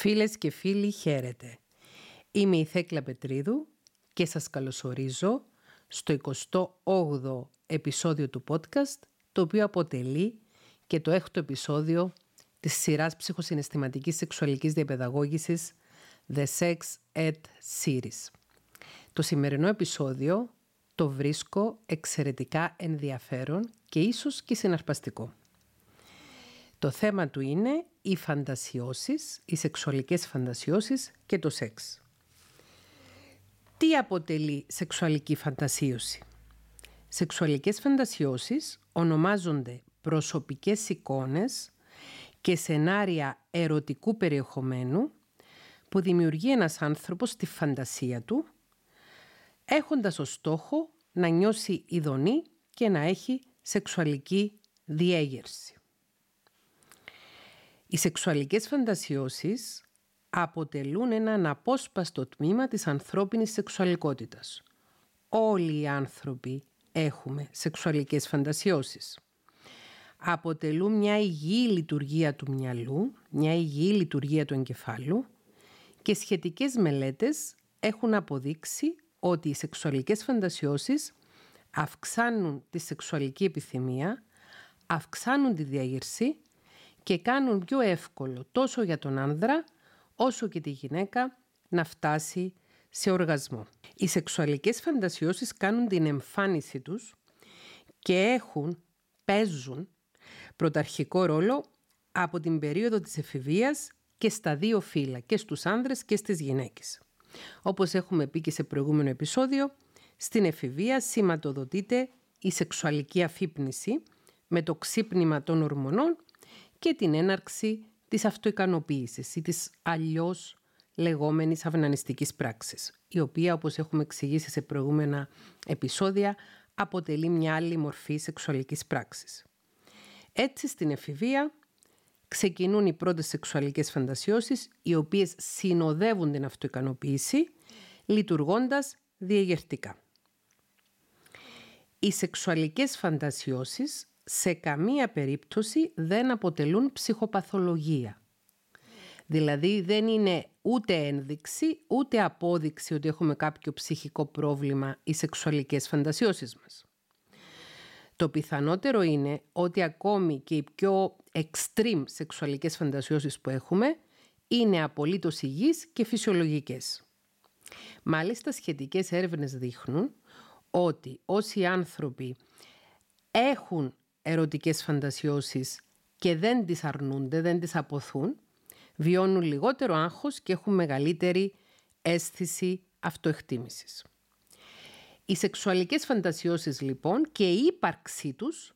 Φίλες και φίλοι χαίρετε. Είμαι η Θέκλα Πετρίδου και σας καλωσορίζω στο 28ο επεισόδιο του podcast το οποίο αποτελεί και το έκτο επεισόδιο της σειράς ψυχοσυναισθηματικής σεξουαλικής διαπαιδαγώγησης The Sex Ed Series. Το σημερινό επεισόδιο το βρίσκω εξαιρετικά ενδιαφέρον και ίσως και συναρπαστικό. Το θέμα του είναι οι φαντασιώσεις, οι σεξουαλικές φαντασιώσεις και το σεξ. Τι αποτελεί σεξουαλική φαντασίωση; Σεξουαλικές φαντασιώσεις ονομάζονται προσωπικές εικόνες και σενάρια ερωτικού περιεχομένου που δημιουργεί ένας άνθρωπος στη φαντασία του έχοντας ως στόχο να νιώσει ειδονή και να έχει σεξουαλική διέγερση. Οι σεξουαλικές φαντασιώσεις αποτελούν ένα αναπόσπαστο τμήμα της ανθρώπινης σεξουαλικότητας. Όλοι οι άνθρωποι έχουμε σεξουαλικές φαντασιώσεις. Αποτελούν μια υγιή λειτουργία του μυαλού, μια υγιή λειτουργία του εγκεφάλου και σχετικές μελέτες έχουν αποδείξει ότι οι σεξουαλικές φαντασιώσεις αυξάνουν τη σεξουαλική επιθυμία, αυξάνουν τη διαγερσή και κάνουν πιο εύκολο τόσο για τον άνδρα όσο και τη γυναίκα να φτάσει σε οργασμό. Οι σεξουαλικές φαντασιώσεις κάνουν την εμφάνιση τους και έχουν, παίζουν πρωταρχικό ρόλο από την περίοδο της εφηβείας και στα δύο φύλλα, και στους άνδρες και στις γυναίκες. Όπως έχουμε πει και σε προηγούμενο επεισόδιο, στην εφηβεία σηματοδοτείται η σεξουαλική αφύπνιση με το ξύπνημα των ορμονών και την έναρξη της αυτοικανοποίησης ή της αλλιώς λεγόμενης αυνανιστικής πράξης, η οποία όπως έχουμε εξηγήσει σε προηγούμενα επεισόδια αποτελεί μια άλλη μορφή σεξουαλικής πράξης. Έτσι στην εφηβεία ξεκινούν οι πρώτες σεξουαλικές φαντασιώσεις οι οποίες συνοδεύουν την αυτοικανοποίηση λειτουργώντας διεγερτικά. Οι σεξουαλικές φαντασιώσεις σε καμία περίπτωση δεν αποτελούν ψυχοπαθολογία. Δηλαδή δεν είναι ούτε ένδειξη ούτε απόδειξη ότι έχουμε κάποιο ψυχικό πρόβλημα οι σεξουαλικές φαντασιώσεις μας. Το πιθανότερο είναι ότι ακόμη και οι πιο extreme σεξουαλικές φαντασιώσεις που έχουμε είναι απολύτως υγιείς και φυσιολογικές. Μάλιστα σχετικές έρευνες δείχνουν ότι όσοι άνθρωποι έχουν ερωτικές φαντασιώσεις και δεν τις αρνούνται, δεν τις αποθούν, βιώνουν λιγότερο άγχος και έχουν μεγαλύτερη αίσθηση αυτοεκτίμησης. Οι σεξουαλικές φαντασιώσεις λοιπόν και η ύπαρξή τους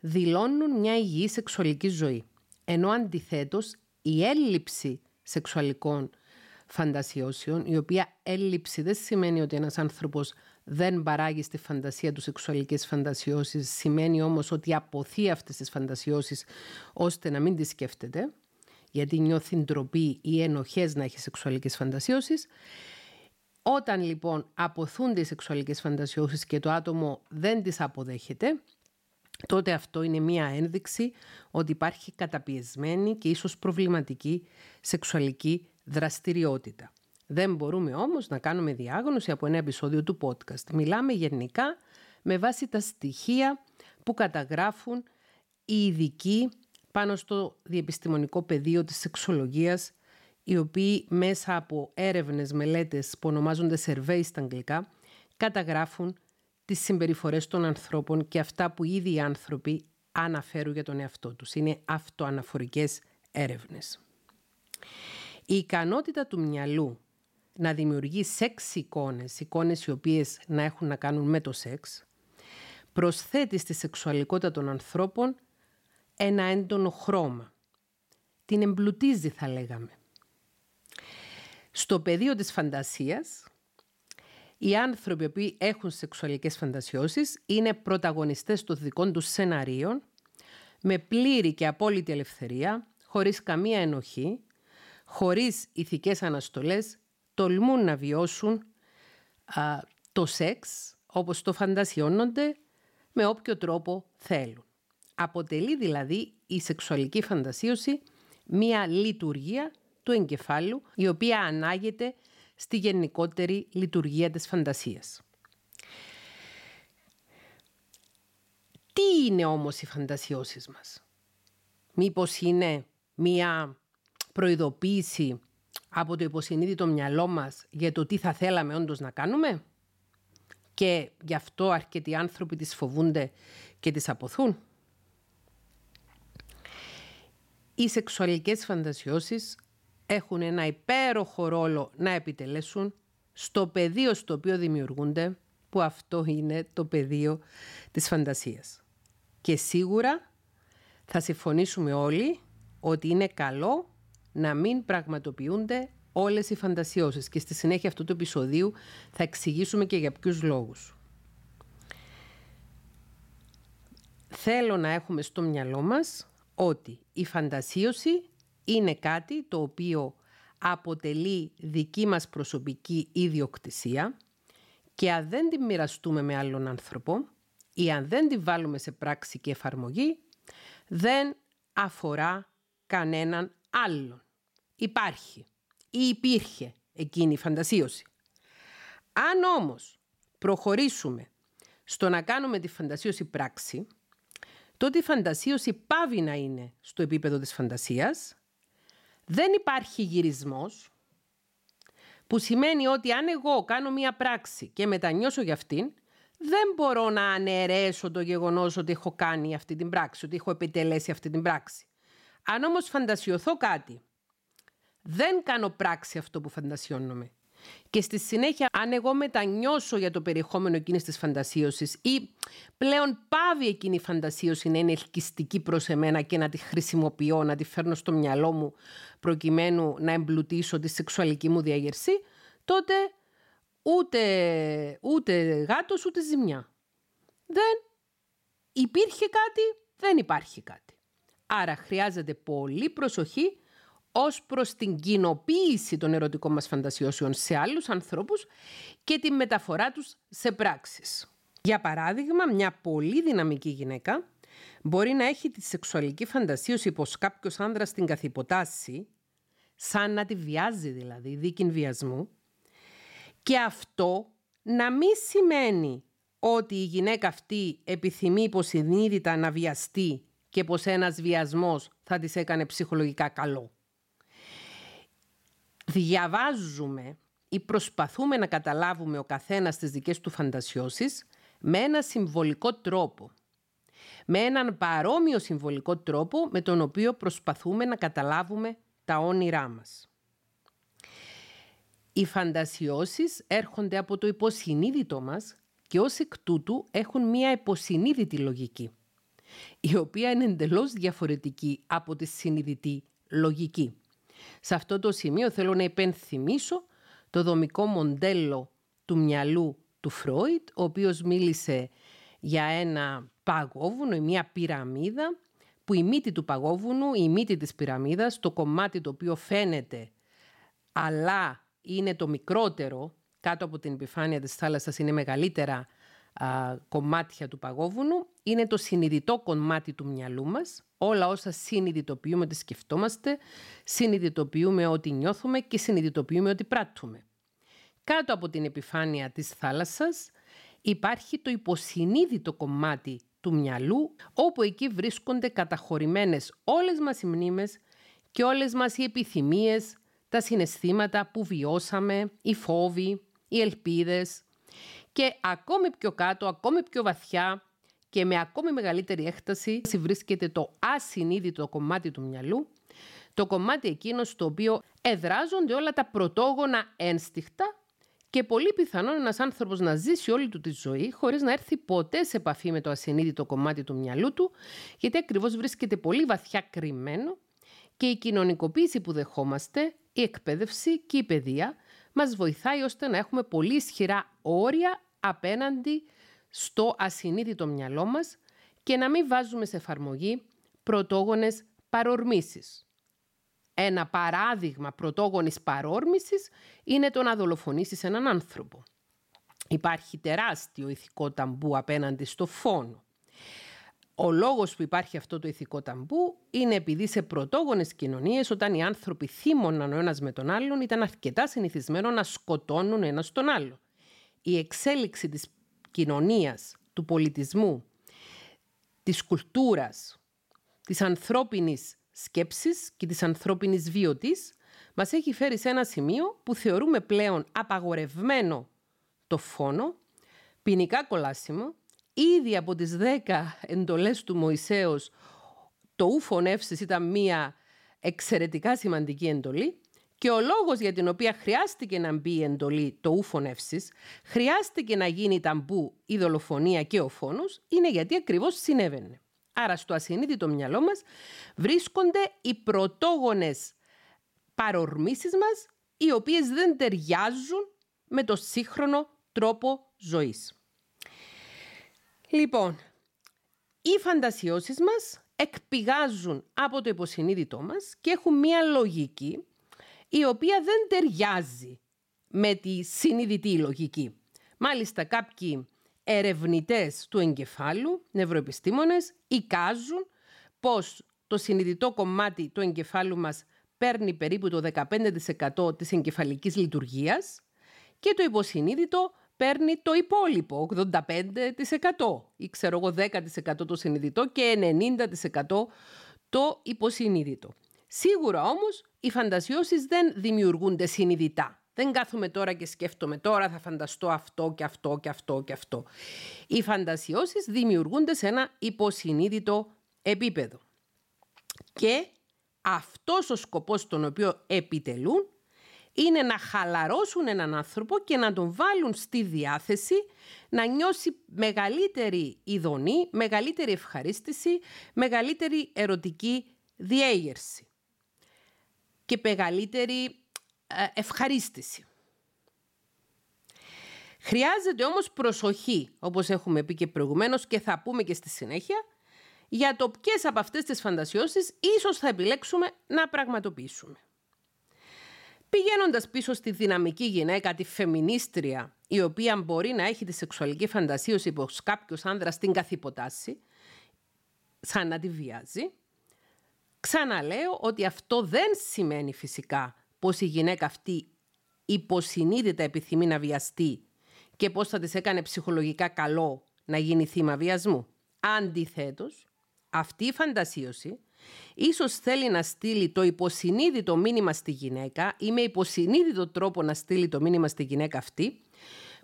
δηλώνουν μια υγιή σεξουαλική ζωή. Ενώ αντιθέτως η έλλειψη σεξουαλικών φαντασιώσεων, η οποία έλλειψη δεν σημαίνει ότι ένας άνθρωπος δεν παράγει στη φαντασία τους σεξουαλικές φαντασιώσεις, σημαίνει όμως ότι αποθεί αυτές τις φαντασιώσεις ώστε να μην τις σκέφτεται, γιατί νιώθει ντροπή ή ενοχές να έχει σεξουαλικές φαντασιώσεις. Όταν λοιπόν αποθούνται οι σεξουαλικές φαντασιώσεις και το άτομο δεν τις αποδέχεται, τότε αυτό είναι μία ένδειξη ότι υπάρχει καταπιεσμένη και ίσως προβληματική σεξουαλική δραστηριότητα. Δεν μπορούμε όμως να κάνουμε διάγνωση από ένα επεισόδιο του podcast. Μιλάμε γενικά με βάση τα στοιχεία που καταγράφουν οι ειδικοί πάνω στο διεπιστημονικό πεδίο της σεξολογίας οι οποίοι μέσα από έρευνες, μελέτες που ονομάζονται survey στα αγγλικά καταγράφουν τις συμπεριφορές των ανθρώπων και αυτά που ήδη οι άνθρωποι αναφέρουν για τον εαυτό τους. Είναι αυτοαναφορικές έρευνες. Η ικανότητα του μυαλού να δημιουργεί σεξ εικόνες, εικόνες οι οποίες να έχουν να κάνουν με το σεξ, προσθέτει στη σεξουαλικότητα των ανθρώπων ένα έντονο χρώμα. Την εμπλουτίζει θα λέγαμε. Στο πεδίο της φαντασίας, οι άνθρωποι που έχουν σεξουαλικές φαντασιώσεις είναι πρωταγωνιστές των δικών τους σεναρίων, με πλήρη και απόλυτη ελευθερία, χωρίς καμία ενοχή, χωρίς ηθικές αναστολές, τολμούν να βιώσουν το σεξ όπως το φαντασιώνονται με όποιο τρόπο θέλουν. Αποτελεί δηλαδή η σεξουαλική φαντασίωση μία λειτουργία του εγκεφάλου, η οποία ανάγεται στη γενικότερη λειτουργία της φαντασίας. Τι είναι όμως οι φαντασιώσεις μας; Μήπως είναι μία προειδοποίηση από το υποσυνείδητο μυαλό μας για το τι θα θέλαμε όντως να κάνουμε; Και γι' αυτό αρκετοί άνθρωποι τις φοβούνται και τις αποθούν. Οι σεξουαλικές φαντασιώσεις έχουν ένα υπέροχο ρόλο να επιτελέσουν στο πεδίο στο οποίο δημιουργούνται, που αυτό είναι το πεδίο της φαντασίας. Και σίγουρα θα συμφωνήσουμε όλοι ότι είναι καλό να μην πραγματοποιούνται όλες οι φαντασιώσεις και στη συνέχεια αυτού του επεισοδίου θα εξηγήσουμε και για ποιους λόγους. Θέλω να έχουμε στο μυαλό μας ότι η φαντασίωση είναι κάτι το οποίο αποτελεί δική μας προσωπική ιδιοκτησία και αν δεν την μοιραστούμε με άλλον άνθρωπο ή αν δεν την βάλουμε σε πράξη και εφαρμογή, δεν αφορά κανέναν άλλον. Υπάρχει ή υπήρχε εκείνη η φαντασίωση. Αν όμως προχωρήσουμε στο να κάνουμε τη φαντασίωση πράξη, τότε η φαντασίωση πάβει να είναι στο επίπεδο της φαντασίας, δεν υπάρχει γυρισμός, που σημαίνει ότι αν εγώ κάνω μία πράξη και μετανιώσω για αυτήν, δεν μπορώ να αναιρέσω το γεγονός ότι έχω κάνει αυτή την πράξη, ότι έχω επιτελέσει αυτή την πράξη. Αν όμως φαντασιωθώ κάτι, δεν κάνω πράξη αυτό που φαντασιώνομαι. Και στη συνέχεια, αν εγώ μετανιώσω για το περιεχόμενο εκείνης της φαντασίωσης ή πλέον πάβει εκείνη η φαντασίωση να είναι ελκυστική προς εμένα και να τη χρησιμοποιώ, να τη φέρνω στο μυαλό μου προκειμένου να εμπλουτίσω τη σεξουαλική μου διαγερσή, τότε ούτε, ούτε γάτος ούτε ζημιά. Δεν υπήρχε κάτι, δεν υπάρχει κάτι. Άρα χρειάζεται πολύ προσοχή ως προς την κοινοποίηση των ερωτικών μας φαντασιώσεων σε άλλους ανθρώπους και τη μεταφορά τους σε πράξεις. Για παράδειγμα, μια πολύ δυναμική γυναίκα μπορεί να έχει τη σεξουαλική φαντασίωση πως κάποιος άνδρας την καθυποτάσει, σαν να τη βιάζει δηλαδή, δίκην βιασμού, και αυτό να μην σημαίνει ότι η γυναίκα αυτή επιθυμεί υποσυνείδητα να βιαστεί και πως ένας βιασμός θα της έκανε ψυχολογικά καλό διαβάζουμε ή προσπαθούμε να καταλάβουμε ο καθένας τις δικές του φαντασιώσεις με ένα συμβολικό τρόπο. Με έναν παρόμοιο συμβολικό τρόπο με τον οποίο προσπαθούμε να καταλάβουμε τα όνειρά μας. Οι φαντασιώσεις έρχονται από το υποσυνείδητο μας και ως εκ τούτου έχουν μία υποσυνείδητη λογική, η οποία είναι εντελώς διαφορετική από τη συνειδητή λογική. Σε αυτό το σημείο θέλω να υπενθυμίσω το δομικό μοντέλο του μυαλού του Φρόιτ, ο οποίος μίλησε για ένα παγόβουνο ή μια πυραμίδα, που η μύτη του παγόβουνου, η μύτη της πυραμίδας, το κομμάτι το οποίο φαίνεται αλλά είναι το μικρότερο, κάτω από την επιφάνεια της θάλασσας είναι μεγαλύτερα κομμάτια του παγόβουνου, είναι το συνειδητό κομμάτι του μυαλού μας, όλα όσα συνειδητοποιούμε ότι σκεφτόμαστε, συνειδητοποιούμε ότι νιώθουμε και συνειδητοποιούμε ότι πράττουμε. Κάτω από την επιφάνεια της θάλασσας υπάρχει το υποσυνείδητο κομμάτι του μυαλού, όπου εκεί βρίσκονται καταχωρημένες όλες μας οι μνήμες και όλες μας οι επιθυμίες, τα συναισθήματα που βιώσαμε, οι φόβοι, οι ελπίδες. Και ακόμη πιο κάτω, ακόμη πιο βαθιά, και με ακόμη μεγαλύτερη έκταση βρίσκεται το ασυνείδητο κομμάτι του μυαλού, το κομμάτι εκείνο στο οποίο εδράζονται όλα τα πρωτόγωνα ένστιχτα και πολύ πιθανόν ένας άνθρωπος να ζήσει όλη του τη ζωή χωρίς να έρθει ποτέ σε επαφή με το ασυνείδητο κομμάτι του μυαλού του, γιατί ακριβώς βρίσκεται πολύ βαθιά κρυμμένο και η κοινωνικοποίηση που δεχόμαστε, η εκπαίδευση και η παιδεία μας βοηθάει ώστε να έχουμε πολύ ισχυρά όρια απέναντι στο ασυνείδητο μυαλό μας και να μην βάζουμε σε εφαρμογή πρωτόγονες παρορμήσεις. Ένα παράδειγμα πρωτόγονης παρόρμησης είναι το να δολοφονήσεις έναν άνθρωπο. Υπάρχει τεράστιο ηθικό ταμπού απέναντι στο φόνο. Ο λόγος που υπάρχει αυτό το ηθικό ταμπού είναι επειδή σε πρωτόγονες κοινωνίες όταν οι άνθρωποι θύμωναν ο ένας με τον άλλον ήταν αρκετά συνηθισμένο να σκοτώνουν ένας τον άλλο. Η εξέλιξη της κοινωνίας, του πολιτισμού, της κουλτούρας, της ανθρώπινης σκέψης και της ανθρώπινης βίωτης μας έχει φέρει σε ένα σημείο που θεωρούμε πλέον απαγορευμένο το φόνο, ποινικά κολάσιμο, ήδη από τις 10 εντολές του Μωυσέως το ούφον ήταν μία εξαιρετικά σημαντική εντολή και ο λόγος για την οποία χρειάστηκε να μπει η εντολή το ούφον χρειάστηκε να γίνει ταμπού η δολοφονία και ο φόνος, είναι γιατί ακριβώς συνέβαινε. Άρα στο ασυνείδητο μυαλό μας βρίσκονται οι πρωτόγονες παρορμήσεις μας, οι οποίες δεν ταιριάζουν με το σύγχρονο τρόπο ζωής. Λοιπόν, οι φαντασιώσεις μας εκπηγάζουν από το υποσυνείδητό μας και έχουν μία λογική η οποία δεν ταιριάζει με τη συνειδητή λογική. Μάλιστα κάποιοι ερευνητές του εγκεφάλου, νευροεπιστήμονες, εικάζουν πως το συνειδητό κομμάτι του εγκεφάλου μας παίρνει περίπου το 15% της εγκεφαλικής λειτουργίας και το υποσυνείδητο παίρνει το υπόλοιπο, 85% ή ξέρω εγώ 10% το συνειδητό και 90% το υποσυνείδητο. Σίγουρα όμως οι φαντασιώσεις δεν δημιουργούνται συνειδητά. Δεν κάθομαι τώρα και σκέφτομαι τώρα θα φανταστώ αυτό και αυτό και αυτό και αυτό. Οι φαντασιώσεις δημιουργούνται σε ένα υποσυνείδητο επίπεδο. Και αυτός ο σκοπός τον οποίο επιτελούν είναι να χαλαρώσουν έναν άνθρωπο και να τον βάλουν στη διάθεση να νιώσει μεγαλύτερη ειδονή, μεγαλύτερη ευχαρίστηση, μεγαλύτερη ερωτική διέγερση και μεγαλύτερη ε, ευχαρίστηση. Χρειάζεται όμως προσοχή, όπως έχουμε πει και προηγουμένως και θα πούμε και στη συνέχεια, για το ποιες από αυτές τις φαντασιώσεις ίσως θα επιλέξουμε να πραγματοποιήσουμε. Πηγαίνοντας πίσω στη δυναμική γυναίκα, τη φεμινίστρια, η οποία μπορεί να έχει τη σεξουαλική φαντασίωση πως κάποιος άνδρας την καθυποτάσει, σαν να τη βιάζει, ξαναλέω ότι αυτό δεν σημαίνει φυσικά πως η γυναίκα αυτή υποσυνείδητα επιθυμεί να βιαστεί και πως θα της έκανε ψυχολογικά καλό να γίνει θύμα βιασμού. Αντιθέτως, αυτή η φαντασίωση ίσως θέλει να στείλει το υποσυνείδητο μήνυμα στη γυναίκα ή με υποσυνείδητο τρόπο να στείλει το μήνυμα στη γυναίκα αυτή,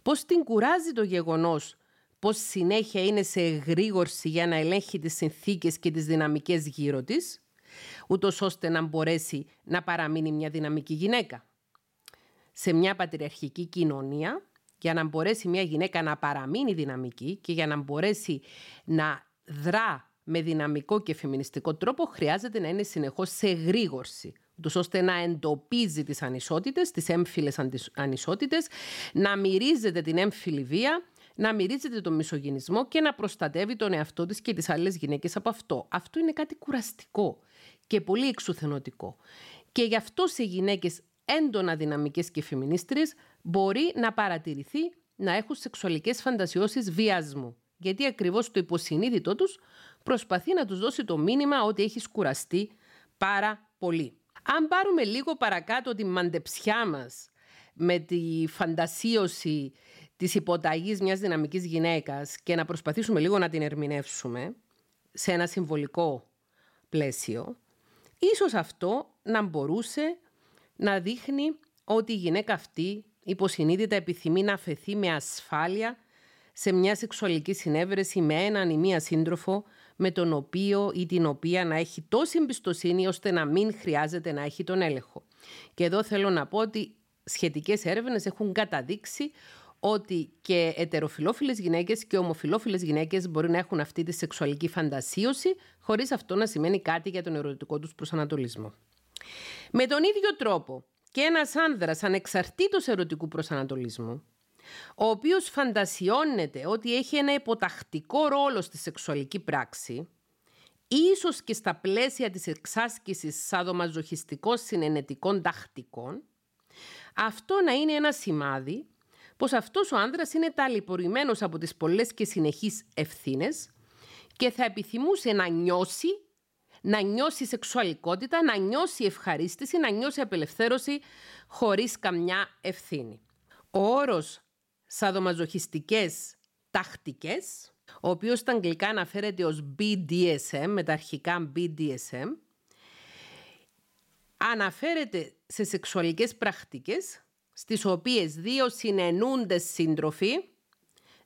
πως την κουράζει το γεγονός πως συνέχεια είναι σε εγρήγορση για να ελέγχει τις συνθήκες και τις δυναμικές γύρω της, ούτως ώστε να μπορέσει να παραμείνει μια δυναμική γυναίκα. Σε μια πατριαρχική κοινωνία, για να μπορέσει μια γυναίκα να παραμείνει δυναμική και για να μπορέσει να δρά με δυναμικό και φεμινιστικό τρόπο χρειάζεται να είναι συνεχώς σε γρήγορση ούτως ώστε να εντοπίζει τις ανισότητες, τις έμφυλες ανισότητες, να μυρίζεται την έμφυλη βία, να μυρίζεται τον μισογυνισμό και να προστατεύει τον εαυτό της και τις άλλες γυναίκες από αυτό. Αυτό είναι κάτι κουραστικό και πολύ εξουθενωτικό. Και γι' αυτό σε γυναίκες έντονα δυναμικές και φεμινίστριες μπορεί να παρατηρηθεί να έχουν σεξουαλικές φαντασιώσεις βιασμού. Γιατί ακριβώς το υποσυνείδητό τους προσπαθεί να τους δώσει το μήνυμα ότι έχεις κουραστεί πάρα πολύ. Αν πάρουμε λίγο παρακάτω τη μαντεψιά μας με τη φαντασίωση της υποταγής μιας δυναμικής γυναίκας και να προσπαθήσουμε λίγο να την ερμηνεύσουμε σε ένα συμβολικό πλαίσιο, ίσως αυτό να μπορούσε να δείχνει ότι η γυναίκα αυτή υποσυνείδητα επιθυμεί να αφαιθεί με ασφάλεια σε μια σεξουαλική συνέβρεση με έναν ή μία σύντροφο με τον οποίο ή την οποία να έχει τόση εμπιστοσύνη ώστε να μην χρειάζεται να έχει τον έλεγχο. Και εδώ θέλω να πω ότι σχετικές έρευνες έχουν καταδείξει ότι και ετεροφιλόφιλες γυναίκες και ομοφιλόφιλες γυναίκες μπορεί να έχουν αυτή τη σεξουαλική φαντασίωση χωρίς αυτό να σημαίνει κάτι για τον ερωτικό τους προσανατολισμό. Με τον ίδιο τρόπο και ένας άνδρας ανεξαρτήτως ερωτικού προσανατολισμού ο οποίος φαντασιώνεται ότι έχει ένα υποτακτικό ρόλο στη σεξουαλική πράξη, ίσως και στα πλαίσια της εξάσκησης σαδομαζοχιστικών συνενετικών τακτικών, αυτό να είναι ένα σημάδι πως αυτός ο άνδρας είναι ταλαιπωρημένος από τις πολλές και συνεχείς ευθύνες και θα επιθυμούσε να νιώσει, να νιώσει σεξουαλικότητα, να νιώσει ευχαρίστηση, να νιώσει απελευθέρωση χωρίς καμιά ευθύνη. Ο όρος σαδομαζοχιστικές τακτικές, ο οποίος στα αγγλικά αναφέρεται ως BDSM, με τα αρχικά BDSM, αναφέρεται σε σεξουαλικές πρακτικές στις οποίες δύο συνενούντες σύντροφοι,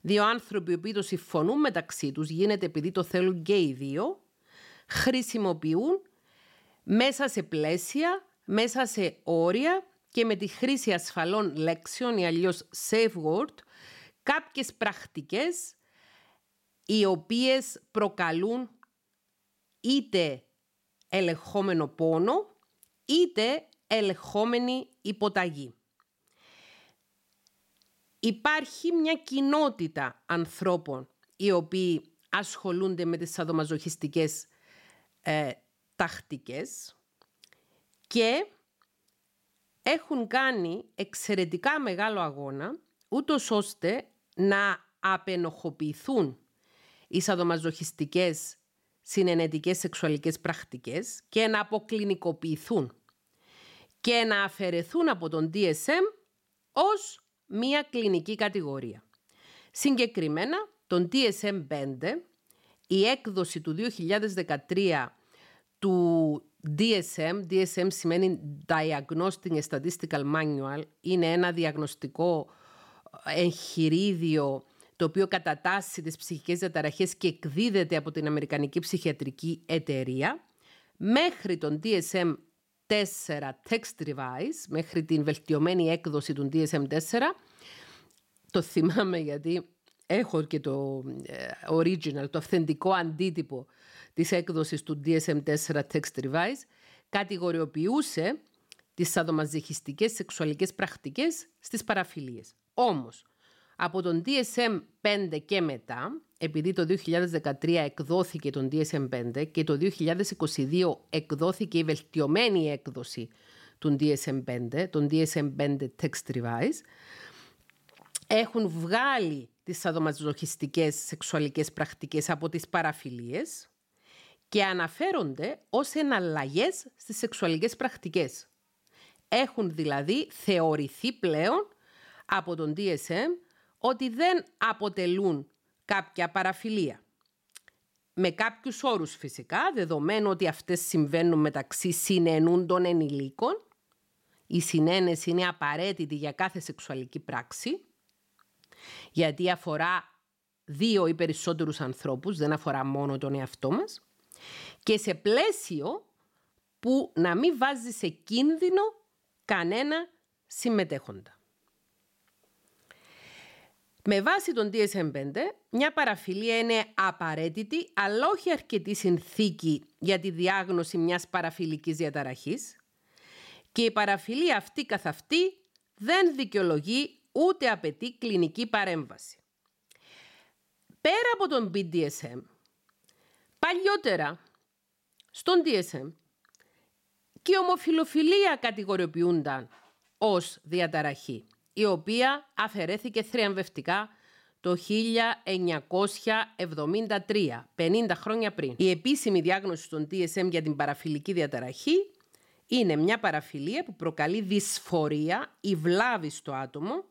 δύο άνθρωποι που το συμφωνούν μεταξύ τους, γίνεται επειδή το θέλουν και οι δύο, χρησιμοποιούν μέσα σε πλαίσια, μέσα σε όρια και με τη χρήση ασφαλών λέξεων ή αλλιώς safe word, κάποιες πρακτικές οι οποίες προκαλούν είτε ελεγχόμενο πόνο, είτε ελεγχόμενη υποταγή. Υπάρχει μια κοινότητα ανθρώπων οι οποίοι ασχολούνται με τις σαδομαζοχιστικές ε, τακτικές και έχουν κάνει εξαιρετικά μεγάλο αγώνα ούτως ώστε να απενοχοποιηθούν οι σαδομαζοχιστικές συνενετικές σεξουαλικές πρακτικές και να αποκλινικοποιηθούν και να αφαιρεθούν από τον DSM ως μία κλινική κατηγορία. Συγκεκριμένα, τον DSM-5, η έκδοση του 2013 του DSM, DSM σημαίνει Diagnostic Statistical Manual, είναι ένα διαγνωστικό εγχειρίδιο το οποίο κατατάσσει τις ψυχικές διαταραχές και εκδίδεται από την Αμερικανική Ψυχιατρική Εταιρεία, μέχρι τον DSM 4 Text Revise, μέχρι την βελτιωμένη έκδοση του DSM-4. Το θυμάμαι γιατί έχω και το ε, original, το αυθεντικό αντίτυπο της έκδοσης του DSM-4 Text Revise, κατηγοριοποιούσε τις σαδομαζεχιστικές σεξουαλικές πρακτικές στις παραφιλίες. Όμως, από τον DSM-5 και μετά, επειδή το 2013 εκδόθηκε τον DSM-5 και το 2022 εκδόθηκε η βελτιωμένη έκδοση του DSM-5, τον DSM-5 Text Revise, έχουν βγάλει τις σαδομαζοχιστικές σεξουαλικές πρακτικές από τις παραφιλίες και αναφέρονται ως εναλλαγές στις σεξουαλικές πρακτικές. Έχουν δηλαδή θεωρηθεί πλέον από τον DSM ότι δεν αποτελούν κάποια παραφιλία. Με κάποιους όρους φυσικά, δεδομένου ότι αυτές συμβαίνουν μεταξύ συνενούντων ενηλίκων, η συνένεση είναι απαραίτητη για κάθε σεξουαλική πράξη, γιατί αφορά δύο ή περισσότερους ανθρώπους, δεν αφορά μόνο τον εαυτό μας, και σε πλαίσιο που να μην βάζει σε κίνδυνο κανένα συμμετέχοντα. Με βάση τον DSM-5, μια παραφιλία είναι απαραίτητη, αλλά όχι αρκετή συνθήκη για τη διάγνωση μιας παραφιλικής διαταραχής και η παραφιλία αυτή καθ' αυτή δεν δικαιολογεί ούτε απαιτεί κλινική παρέμβαση. Πέρα από τον BDSM, παλιότερα στον DSM και η ομοφιλοφιλία κατηγοριοποιούνταν ως διαταραχή η οποία αφαιρέθηκε θριαμβευτικά το 1973, 50 χρόνια πριν. Η επίσημη διάγνωση των DSM για την παραφιλική διαταραχή είναι μια παραφιλία που προκαλεί δυσφορία ή βλάβη στο άτομο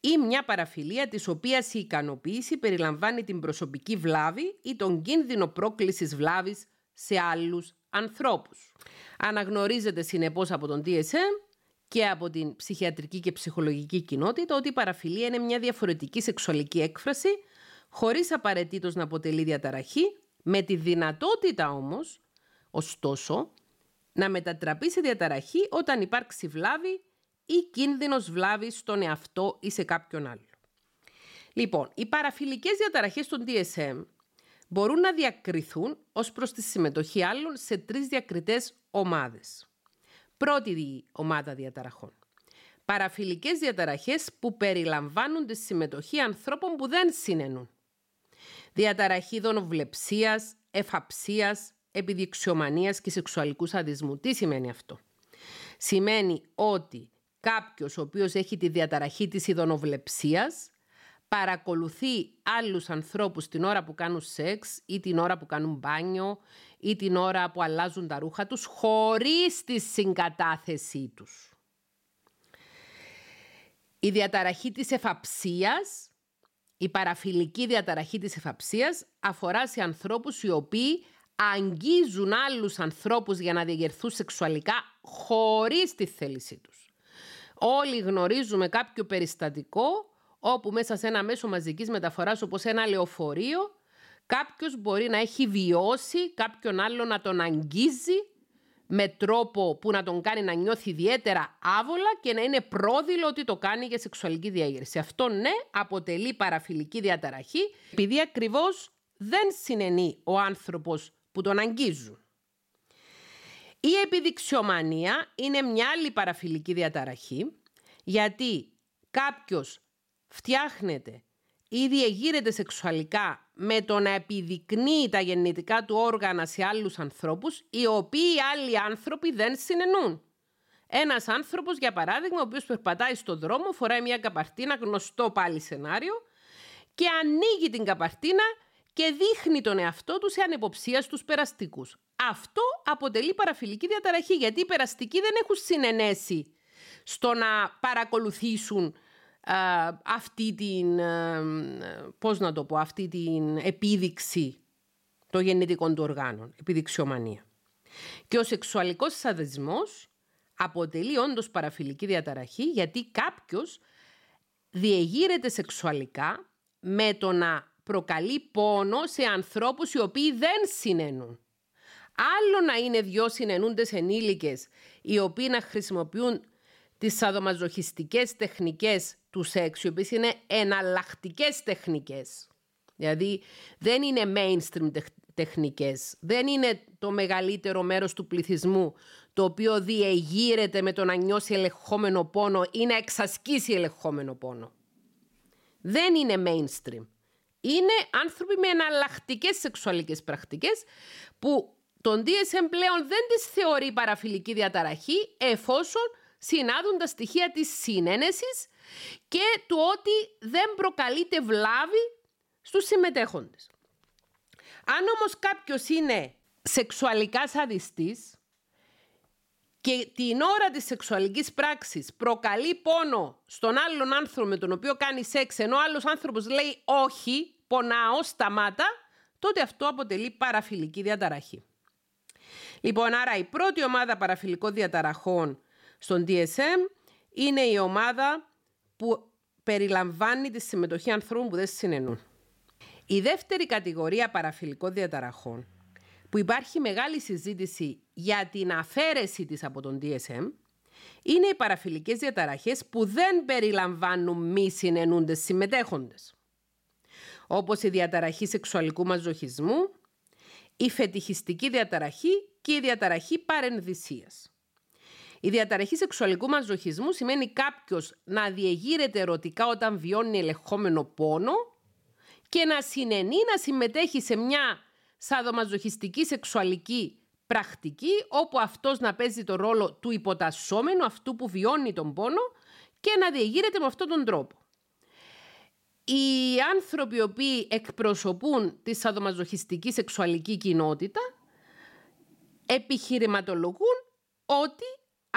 ή μια παραφιλία της οποίας η ικανοποίηση περιλαμβάνει την προσωπική βλάβη ή τον κίνδυνο πρόκλησης βλάβης σε άλλους ανθρώπους. Αναγνωρίζεται συνεπώς από τον DSM και από την ψυχιατρική και ψυχολογική κοινότητα ότι η παραφιλία είναι μια διαφορετική σεξουαλική έκφραση χωρίς απαραίτητος να αποτελεί διαταραχή, με τη δυνατότητα όμως, ωστόσο, να μετατραπεί σε διαταραχή όταν υπάρξει βλάβη ή κίνδυνος βλάβης στον εαυτό ή σε κάποιον άλλο. Λοιπόν, οι παραφιλικές διαταραχές των DSM μπορούν να διακριθούν ως προς τη συμμετοχή άλλων σε τρεις διακριτές ομάδες. Πρώτη ομάδα διαταραχών. Παραφιλικές διαταραχές που περιλαμβάνουν τη συμμετοχή ανθρώπων που δεν συνενούν. Διαταραχή δονοβλεψίας, εφαψίας, επιδειξιομανίας και σεξουαλικού σαδισμού. Τι σημαίνει αυτό; Σημαίνει ότι κάποιος ο οποίος έχει τη διαταραχή της ειδονοβλεψίας παρακολουθεί άλλους ανθρώπους την ώρα που κάνουν σεξ ή την ώρα που κάνουν μπάνιο ή την ώρα που αλλάζουν τα ρούχα τους χωρίς τη συγκατάθεσή τους. Η διαταραχή της εφαψίας, η παραφιλική διαταραχή της εφαψίας αφορά σε ανθρώπους οι οποίοι αγγίζουν άλλους ανθρώπους για να διαγερθούν σεξουαλικά χωρίς τη θέλησή τους. Όλοι γνωρίζουμε κάποιο περιστατικό όπου μέσα σε ένα μέσο μαζικής μεταφοράς όπως ένα λεωφορείο κάποιος μπορεί να έχει βιώσει κάποιον άλλο να τον αγγίζει με τρόπο που να τον κάνει να νιώθει ιδιαίτερα άβολα και να είναι πρόδειλο ότι το κάνει για σεξουαλική διάγερση. Αυτό ναι, αποτελεί παραφιλική διαταραχή, επειδή ακριβώς δεν συνενεί ο άνθρωπος που τον αγγίζουν. Η επιδειξιομανία είναι μια άλλη παραφιλική διαταραχή, γιατί κάποιος φτιάχνεται ή διεγείρεται σεξουαλικά με το να επιδεικνύει τα γεννητικά του όργανα σε άλλους ανθρώπους, οι οποίοι άλλοι άνθρωποι δεν συνενούν. Ένας άνθρωπος, για παράδειγμα, ο οποίος περπατάει στον δρόμο, φοράει μια καπαρτίνα, γνωστό πάλι σενάριο, και ανοίγει την καπαρτίνα και δείχνει τον εαυτό του σε ανεποψία στους περαστικούς. Αυτό αποτελεί παραφιλική διαταραχή, γιατί οι περαστικοί δεν έχουν συνενέσει στο να παρακολουθήσουν αυτή την, πώς να το πω, αυτή την επίδειξη των γεννητικών του οργάνων, επιδειξιομανία. Και ο σεξουαλικός σαδισμός αποτελεί όντως παραφιλική διαταραχή γιατί κάποιος διεγείρεται σεξουαλικά με το να προκαλεί πόνο σε ανθρώπους οι οποίοι δεν συνενούν. Άλλο να είναι δυο συνενούντες ενήλικες οι οποίοι να χρησιμοποιούν τις σαδομαζοχιστικές τεχνικές τους σεξ, οι οποίες είναι εναλλακτικές τεχνικές. Δηλαδή δεν είναι mainstream τεχνικές, δεν είναι το μεγαλύτερο μέρος του πληθυσμού το οποίο διεγείρεται με το να νιώσει ελεγχόμενο πόνο ή να εξασκήσει ελεγχόμενο πόνο. Δεν είναι mainstream. Είναι άνθρωποι με εναλλακτικές σεξουαλικές πρακτικές που τον DSM πλέον δεν τις θεωρεί παραφιλική διαταραχή εφόσον συνάδουν τα στοιχεία της συνένεσης και του ότι δεν προκαλείται βλάβη στους συμμετέχοντες. Αν όμως κάποιος είναι σεξουαλικά σαδιστής και την ώρα της σεξουαλικής πράξης προκαλεί πόνο στον άλλον άνθρωπο με τον οποίο κάνει σεξ ενώ ο άλλος άνθρωπος λέει όχι, πονάω, σταμάτα, τότε αυτό αποτελεί παραφιλική διαταραχή. Λοιπόν, άρα η πρώτη ομάδα παραφιλικών διαταραχών στον DSM είναι η ομάδα που περιλαμβάνει τη συμμετοχή ανθρώπων που δεν συνενούν. Η δεύτερη κατηγορία παραφιλικών διαταραχών που υπάρχει μεγάλη συζήτηση για την αφαίρεση της από τον DSM είναι οι παραφιλικές διαταραχές που δεν περιλαμβάνουν μη συνενούντες συμμετέχοντες. Όπως η διαταραχή σεξουαλικού μαζοχισμού, η φετιχιστική διαταραχή και η διαταραχή παρενδυσίας. Η διαταραχή σεξουαλικού μαζοχισμού σημαίνει κάποιος να διεγείρεται ερωτικά όταν βιώνει ελεγχόμενο πόνο και να συνενεί να συμμετέχει σε μια σαδομαζοχιστική σεξουαλική πρακτική όπου αυτός να παίζει το ρόλο του υποτασσόμενου, αυτού που βιώνει τον πόνο και να διεγείρεται με αυτόν τον τρόπο. Οι άνθρωποι οι οποίοι εκπροσωπούν τη σαδομαζοχιστική σεξουαλική κοινότητα επιχειρηματολογούν ότι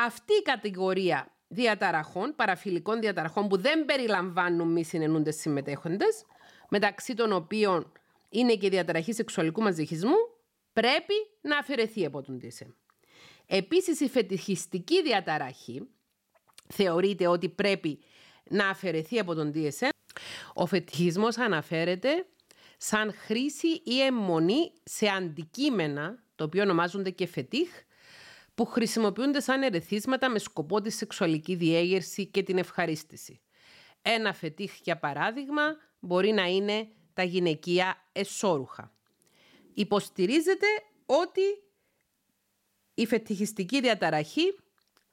αυτή η κατηγορία διαταραχών, παραφιλικών διαταραχών που δεν περιλαμβάνουν μη συνενούντες συμμετέχοντες, μεταξύ των οποίων είναι και η διαταραχή σεξουαλικού μαζοχισμού, πρέπει να αφαιρεθεί από τον DSM. Επίσης η φετιχιστική διαταραχή θεωρείται ότι πρέπει να αφαιρεθεί από τον DSM. Ο φετιχισμός αναφέρεται σαν χρήση ή αιμονή σε αντικείμενα, το οποίο ονομάζονται και φετίχ, που χρησιμοποιούνται σαν ερεθίσματα με σκοπό τη σεξουαλική διέγερση και την ευχαρίστηση. Ένα φετίχ, για παράδειγμα, μπορεί να είναι τα γυναικεία εσώρουχα. Υποστηρίζεται ότι η φετιχιστική διαταραχή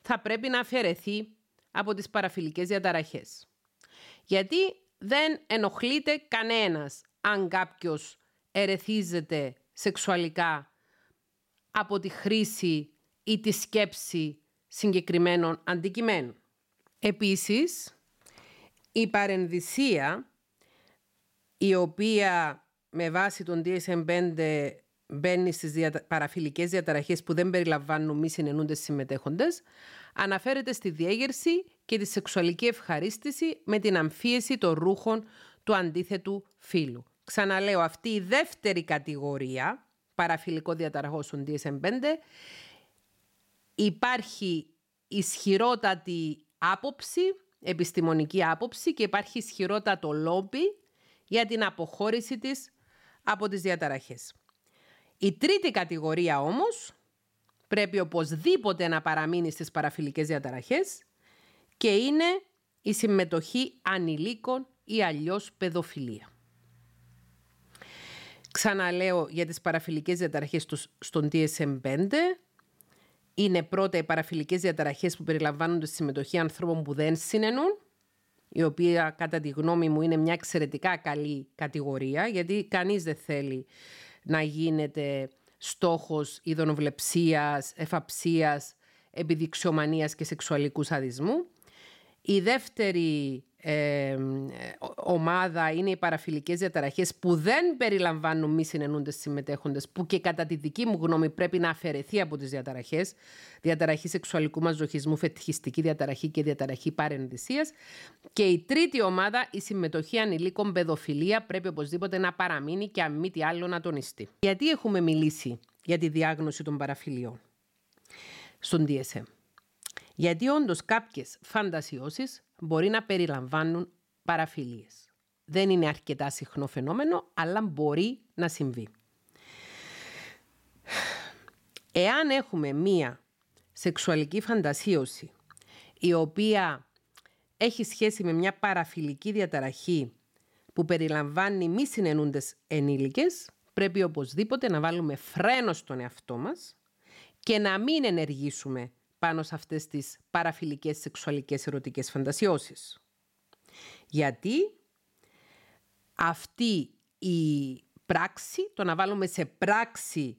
θα πρέπει να αφαιρεθεί από τις παραφιλικές διαταραχές. Γιατί δεν ενοχλείται κανένας αν κάποιος ερεθίζεται σεξουαλικά από τη χρήση ή τη σκέψη συγκεκριμένων αντικειμένων. Επίσης, η παρενδυσία η οποία με βάση τον DSM-5 μπαίνει στις διατα... παραφιλικές διαταραχές που δεν περιλαμβάνουν μη συνενούντες συμμετέχοντες, αναφέρεται στη διέγερση και τη σεξουαλική ευχαρίστηση με την αμφίεση των ρούχων του αντίθετου φύλου. Ξαναλέω, αυτή η δεύτερη κατηγορία παραφιλικό διαταραχός στον DSM-5 υπάρχει ισχυρότατη άποψη, επιστημονική άποψη και υπάρχει ισχυρότατο λόμπι για την αποχώρηση της από τις διαταραχές. Η τρίτη κατηγορία όμως πρέπει οπωσδήποτε να παραμείνει στις παραφιλικές διαταραχές και είναι η συμμετοχή ανηλίκων ή αλλιώς παιδοφιλία. Ξαναλέω για τις παραφιλικές διαταραχές στον DSM-5. Είναι πρώτα οι παραφιλικές διαταραχές που περιλαμβάνονται στη συμμετοχή ανθρώπων που δεν συνενούν, η οποία κατά τη γνώμη μου είναι μια εξαιρετικά καλή κατηγορία, γιατί κανείς δεν θέλει να γίνεται στόχος ειδονοβλεψίας, εφαψίας, επιδειξιομανίας και σεξουαλικού σαδισμού. Η δεύτερη ε, ομάδα είναι οι παραφιλικές διαταραχές που δεν περιλαμβάνουν μη συνενούντες συμμετέχοντες που και κατά τη δική μου γνώμη πρέπει να αφαιρεθεί από τις διαταραχές διαταραχή σεξουαλικού μαζοχισμού, φετιχιστική διαταραχή και διαταραχή παρενδυσίας και η τρίτη ομάδα η συμμετοχή ανηλίκων παιδοφιλία πρέπει οπωσδήποτε να παραμείνει και αν μη τι άλλο να τονιστεί. Γιατί έχουμε μιλήσει για τη διάγνωση των παραφιλιών στον DSM. Γιατί όντως κάποιες φαντασιώσεις μπορεί να περιλαμβάνουν παραφιλίες. Δεν είναι αρκετά συχνό φαινόμενο, αλλά μπορεί να συμβεί. Εάν έχουμε μία σεξουαλική φαντασίωση η οποία έχει σχέση με μια παραφιλική διαταραχή που περιλαμβάνει μη συνενούντες ενήλικες, πρέπει οπωσδήποτε να βάλουμε φρένο στον εαυτό μας και να μην ενεργήσουμε πάνω σε αυτές τις παραφιλικές σεξουαλικές ερωτικές φαντασιώσεις. Γιατί αυτή η πράξη, το να βάλουμε σε πράξη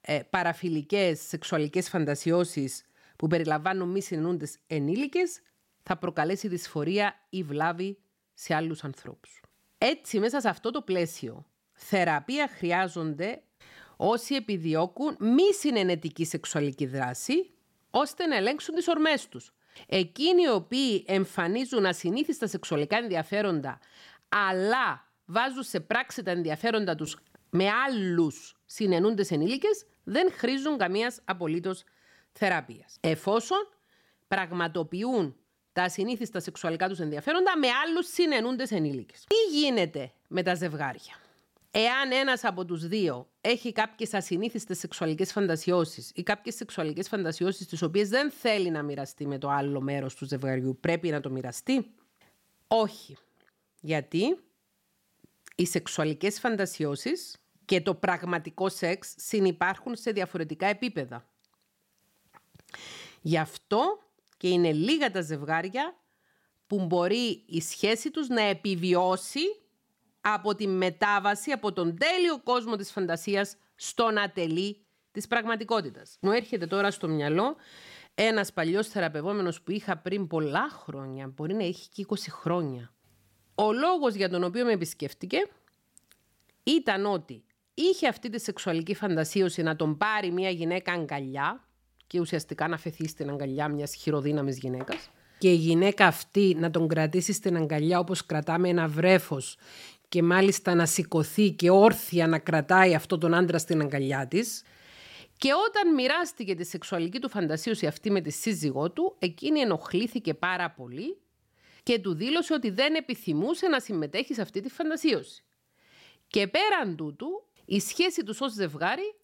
ε, παραφιλικές σεξουαλικές φαντασιώσεις που περιλαμβάνουν μη συνενούντες ενήλικες, θα προκαλέσει δυσφορία ή βλάβη σε άλλους ανθρώπους. Έτσι, μέσα σε αυτό το πλαίσιο, θεραπεία χρειάζονται όσοι επιδιώκουν μη συνενετική σεξουαλική δράση ώστε να ελέγξουν τις ορμές τους. Εκείνοι οι οποίοι εμφανίζουν ασυνήθιστα σεξουαλικά ενδιαφέροντα, αλλά βάζουν σε πράξη τα ενδιαφέροντα τους με άλλους συνενούντες ενήλικες, δεν χρήζουν καμίας απολύτως θεραπείας. Εφόσον πραγματοποιούν τα ασυνήθιστα σεξουαλικά τους ενδιαφέροντα με άλλους συνενούντες ενήλικες. Τι γίνεται με τα ζευγάρια; Εάν ένας από τους δύο έχει κάποιες ασυνήθιστες σεξουαλικές φαντασιώσεις ή κάποιες σεξουαλικές φαντασιώσεις τις οποίες δεν θέλει να μοιραστεί με το άλλο μέρος του ζευγαριού, πρέπει να το μοιραστεί; Όχι. Γιατί οι σεξουαλικές φαντασιώσεις και το πραγματικό σεξ συνυπάρχουν σε διαφορετικά επίπεδα. Γι' αυτό και είναι λίγα τα ζευγάρια που μπορεί η σχέση τους να επιβιώσει από τη μετάβαση από τον τέλειο κόσμο της φαντασίας στον ατελή της πραγματικότητας. Μου έρχεται τώρα στο μυαλό ένας παλιός θεραπευόμενος που είχα πριν πολλά χρόνια, μπορεί να έχει και 20 χρόνια. Ο λόγος για τον οποίο με επισκέφτηκε ήταν ότι είχε αυτή τη σεξουαλική φαντασίωση να τον πάρει μια γυναίκα αγκαλιά και ουσιαστικά να φεθεί στην αγκαλιά μιας χειροδύναμης γυναίκας και η γυναίκα αυτή να τον κρατήσει στην αγκαλιά όπως κρατάμε ένα βρέφος και μάλιστα να σηκωθεί και όρθια να κρατάει αυτό τον άντρα στην αγκαλιά της. Και όταν μοιράστηκε τη σεξουαλική του φαντασίωση αυτή με τη σύζυγό του, εκείνη ενοχλήθηκε πάρα πολύ και του δήλωσε ότι δεν επιθυμούσε να συμμετέχει σε αυτή τη φαντασίωση. Και πέραν τούτου, η σχέση τους ως ζευγάρι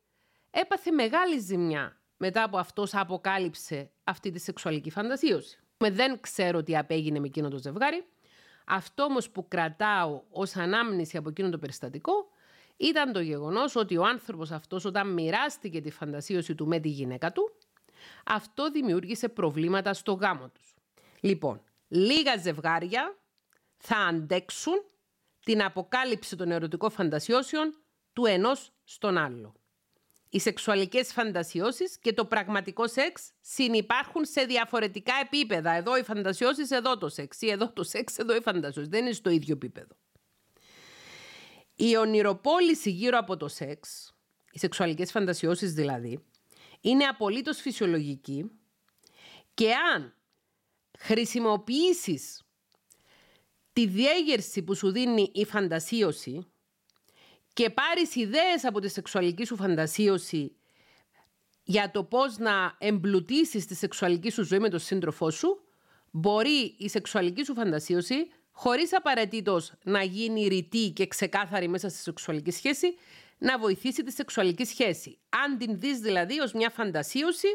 έπαθε μεγάλη ζημιά μετά από αυτός αποκάλυψε αυτή τη σεξουαλική φαντασίωση. Με δεν ξέρω τι απέγινε με εκείνο το ζευγάρι, αυτό όμως που κρατάω ως ανάμνηση από εκείνο το περιστατικό ήταν το γεγονός ότι ο άνθρωπος αυτός όταν μοιράστηκε τη φαντασίωση του με τη γυναίκα του, αυτό δημιούργησε προβλήματα στο γάμο τους. Λοιπόν, λίγα ζευγάρια θα αντέξουν την αποκάλυψη των ερωτικών φαντασιώσεων του ενός στον άλλο. Οι σεξουαλικές φαντασιώσεις και το πραγματικό σεξ συνυπάρχουν σε διαφορετικά επίπεδα. Εδώ οι φαντασιώσεις, εδώ το σεξ. Ή εδώ το σεξ, εδώ οι φαντασιώσεις. Δεν είναι στο ίδιο επίπεδο. Η ονειροπόληση γύρω από το σεξ, οι σεξουαλικές φαντασιώσεις δηλαδή, είναι απολύτως φυσιολογική και αν χρησιμοποιήσεις τη διέγερση που σου δίνει η φαντασίωση και πάρεις ιδέες από τη σεξουαλική σου φαντασίωση για το πώς να εμπλουτίσεις τη σεξουαλική σου ζωή με τον σύντροφό σου, μπορεί η σεξουαλική σου φαντασίωση, χωρίς απαραίτητος να γίνει ρητή και ξεκάθαρη μέσα στη σεξουαλική σχέση, να βοηθήσει τη σεξουαλική σχέση. Αν την δεις δηλαδή ως μια φαντασίωση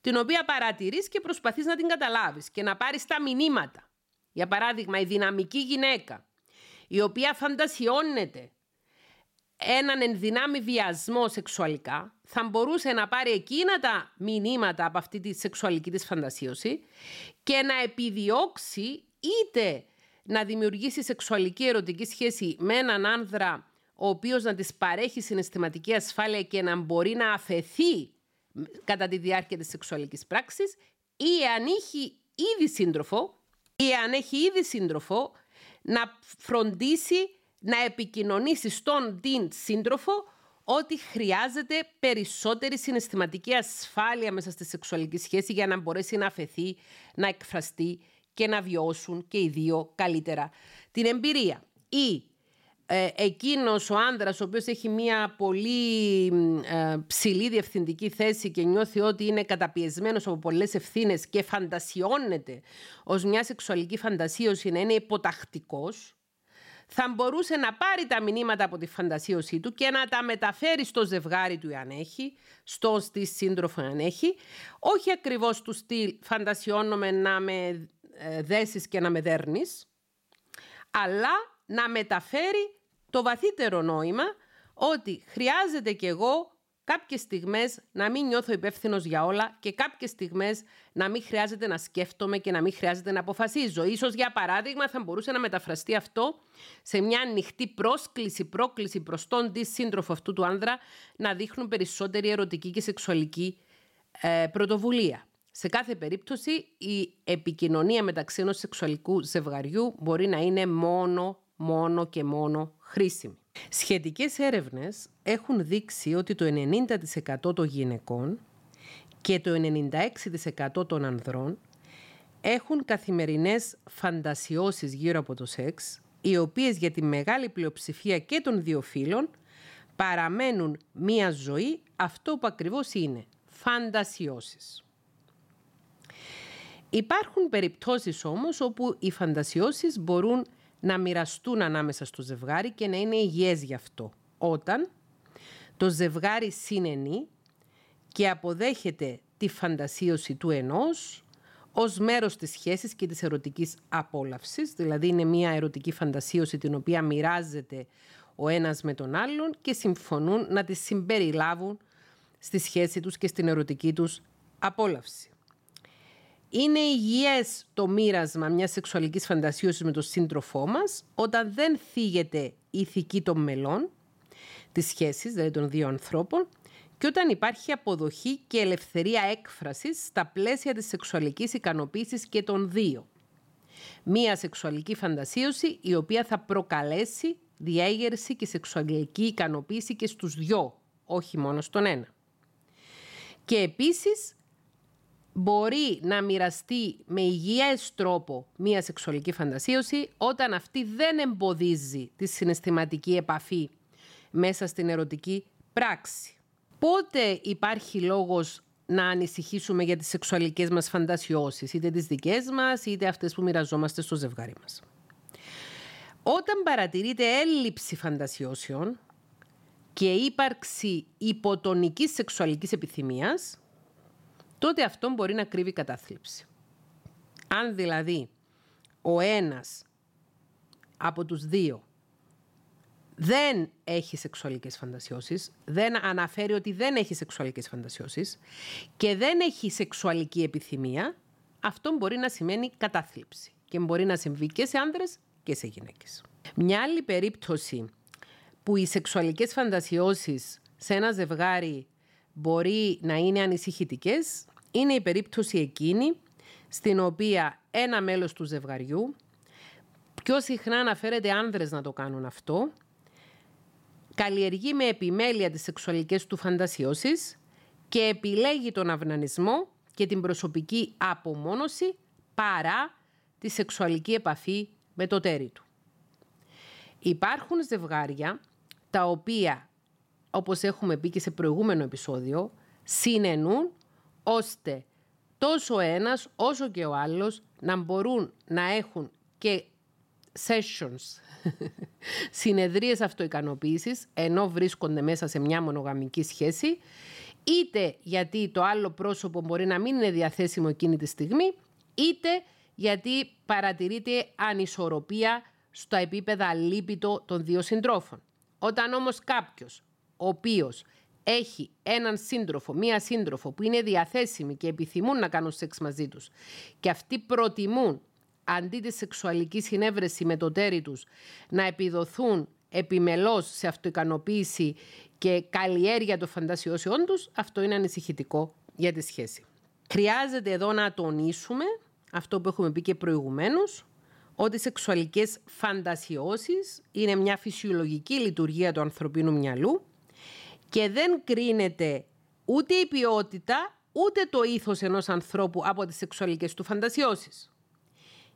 την οποία παρατηρείς και προσπαθείς να την καταλάβεις και να πάρεις τα μηνύματα. Για παράδειγμα, η δυναμική γυναίκα, η οποία φαντασιώνεται έναν ενδυνάμει βιασμό σεξουαλικά, θα μπορούσε να πάρει εκείνα τα μηνύματα από αυτή τη σεξουαλική της φαντασίωση και να επιδιώξει είτε να δημιουργήσει σεξουαλική ερωτική σχέση με έναν άνδρα ο οποίος να της παρέχει συναισθηματική ασφάλεια και να μπορεί να αφαιθεί κατά τη διάρκεια της σεξουαλικής πράξης ή αν έχει ήδη σύντροφο ή αν έχει ήδη σύντροφο να φροντίσει να επικοινωνήσει στον την σύντροφο ότι χρειάζεται περισσότερη συναισθηματική ασφάλεια μέσα στη σεξουαλική σχέση για να μπορέσει να αφαιθεί, να εκφραστεί και να βιώσουν και οι δύο καλύτερα την εμπειρία. Ή ε, εκείνος ο άνδρας ο οποίος έχει μια πολύ ε, ψηλή διευθυντική θέση και νιώθει ότι είναι καταπιεσμένος από πολλές ευθύνες και φαντασιώνεται ως μια σεξουαλική φαντασίωση να είναι υποτακτικός θα μπορούσε να πάρει τα μηνύματα από τη φαντασίωσή του και να τα μεταφέρει στο ζευγάρι του αν έχει, στο στη σύντροφο αν έχει, όχι ακριβώς του στυλ φαντασιώνομαι να με ε, δέσεις και να με δέρνεις, αλλά να μεταφέρει το βαθύτερο νόημα ότι χρειάζεται κι εγώ κάποιες στιγμές να μην νιώθω υπεύθυνος για όλα και κάποιες στιγμές να μην χρειάζεται να σκέφτομαι και να μην χρειάζεται να αποφασίζω. Ίσως για παράδειγμα θα μπορούσε να μεταφραστεί αυτό σε μια ανοιχτή πρόσκληση, πρόκληση προς τον τη σύντροφο αυτού του άνδρα να δείχνουν περισσότερη ερωτική και σεξουαλική ε, πρωτοβουλία. Σε κάθε περίπτωση η επικοινωνία μεταξύ ενός σεξουαλικού ζευγαριού μπορεί να είναι μόνο, μόνο και μόνο χρήσιμη. Σχετικές έρευνες έχουν δείξει ότι το 90% των γυναικών και το 96% των ανδρών έχουν καθημερινές φαντασιώσεις γύρω από το σεξ, οι οποίες για τη μεγάλη πλειοψηφία και των δύο φύλων παραμένουν μία ζωή αυτό που ακριβώς είναι, φαντασιώσεις. Υπάρχουν περιπτώσεις όμως όπου οι φαντασιώσεις μπορούν να μοιραστούν ανάμεσα στο ζευγάρι και να είναι υγιές γι' αυτό. Όταν το ζευγάρι συνενεί και αποδέχεται τη φαντασίωση του ενός ως μέρος της σχέσης και της ερωτικής απόλαυσης, δηλαδή είναι μια ερωτική φαντασίωση την οποία μοιράζεται ο ένας με τον άλλον και συμφωνούν να τη συμπεριλάβουν στη σχέση τους και στην ερωτική τους απόλαυση. Είναι υγιές το μοίρασμα μιας σεξουαλικής φαντασίωσης με τον σύντροφό μας όταν δεν θίγεται η ηθική των μελών της σχέσης, δηλαδή των δύο ανθρώπων, και όταν υπάρχει αποδοχή και ελευθερία έκφρασης στα πλαίσια της σεξουαλικής ικανοποίησης και των δύο. Μία σεξουαλική φαντασίωση η οποία θα προκαλέσει διέγερση και σεξουαλική ικανοποίηση και στους δυο, όχι μόνο στον ένα. Και επίσης μπορεί να μοιραστεί με υγιές τρόπο μία σεξουαλική φαντασίωση όταν αυτή δεν εμποδίζει τη συναισθηματική επαφή μέσα στην ερωτική πράξη. Πότε υπάρχει λόγος να ανησυχήσουμε για τις σεξουαλικές μας φαντασιώσεις, είτε τις δικές μας, είτε αυτές που μοιραζόμαστε στο ζευγάρι μας; Όταν παρατηρείται έλλειψη φαντασιώσεων και ύπαρξη υποτονικής σεξουαλικής επιθυμίας, τότε αυτό μπορεί να κρύβει κατάθλιψη. Αν δηλαδή ο ένας από τους δύο δεν έχει σεξουαλικές φαντασιώσεις, δεν αναφέρει ότι δεν έχει σεξουαλικές φαντασιώσεις και δεν έχει σεξουαλική επιθυμία, αυτό μπορεί να σημαίνει κατάθλιψη και μπορεί να συμβεί και σε άνδρες και σε γυναίκες. Μια άλλη περίπτωση που οι σεξουαλικές φαντασιώσεις σε ένα ζευγάρι μπορεί να είναι ανησυχητικές είναι η περίπτωση εκείνη στην οποία ένα μέλος του ζευγαριού, πιο συχνά αναφέρεται άνδρες να το κάνουν αυτό, καλλιεργεί με επιμέλεια τις σεξουαλικές του φαντασιώσεις και επιλέγει τον αυνανισμό και την προσωπική απομόνωση παρά τη σεξουαλική επαφή με το τέρι του. Υπάρχουν ζευγάρια τα οποία, όπως έχουμε πει και σε προηγούμενο επεισόδιο, συνενούν ώστε τόσο ένας όσο και ο άλλος να μπορούν να έχουν και sessions, συνεδρίες αυτοικανοποίησης, ενώ βρίσκονται μέσα σε μια μονογαμική σχέση, είτε γιατί το άλλο πρόσωπο μπορεί να μην είναι διαθέσιμο εκείνη τη στιγμή, είτε γιατί παρατηρείται ανισορροπία στα επίπεδα λύπητο των δύο συντρόφων. Όταν όμως κάποιος, ο οποίος έχει έναν σύντροφο, μία σύντροφο που είναι διαθέσιμη και επιθυμούν να κάνουν σεξ μαζί τους και αυτοί προτιμούν αντί της σεξουαλικής συνέβρεση με το τέρι τους να επιδοθούν επιμελώς σε αυτοικανοποίηση και καλλιέργεια των φαντασιώσεών τους, αυτό είναι ανησυχητικό για τη σχέση. Χρειάζεται εδώ να τονίσουμε αυτό που έχουμε πει και προηγουμένως, ότι οι σεξουαλικές φαντασιώσεις είναι μια φυσιολογική λειτουργία του ανθρωπίνου μυαλού και δεν κρίνεται ούτε η ποιότητα ούτε το ήθος ενός ανθρώπου από τις σεξουαλικές του φαντασιώσεις.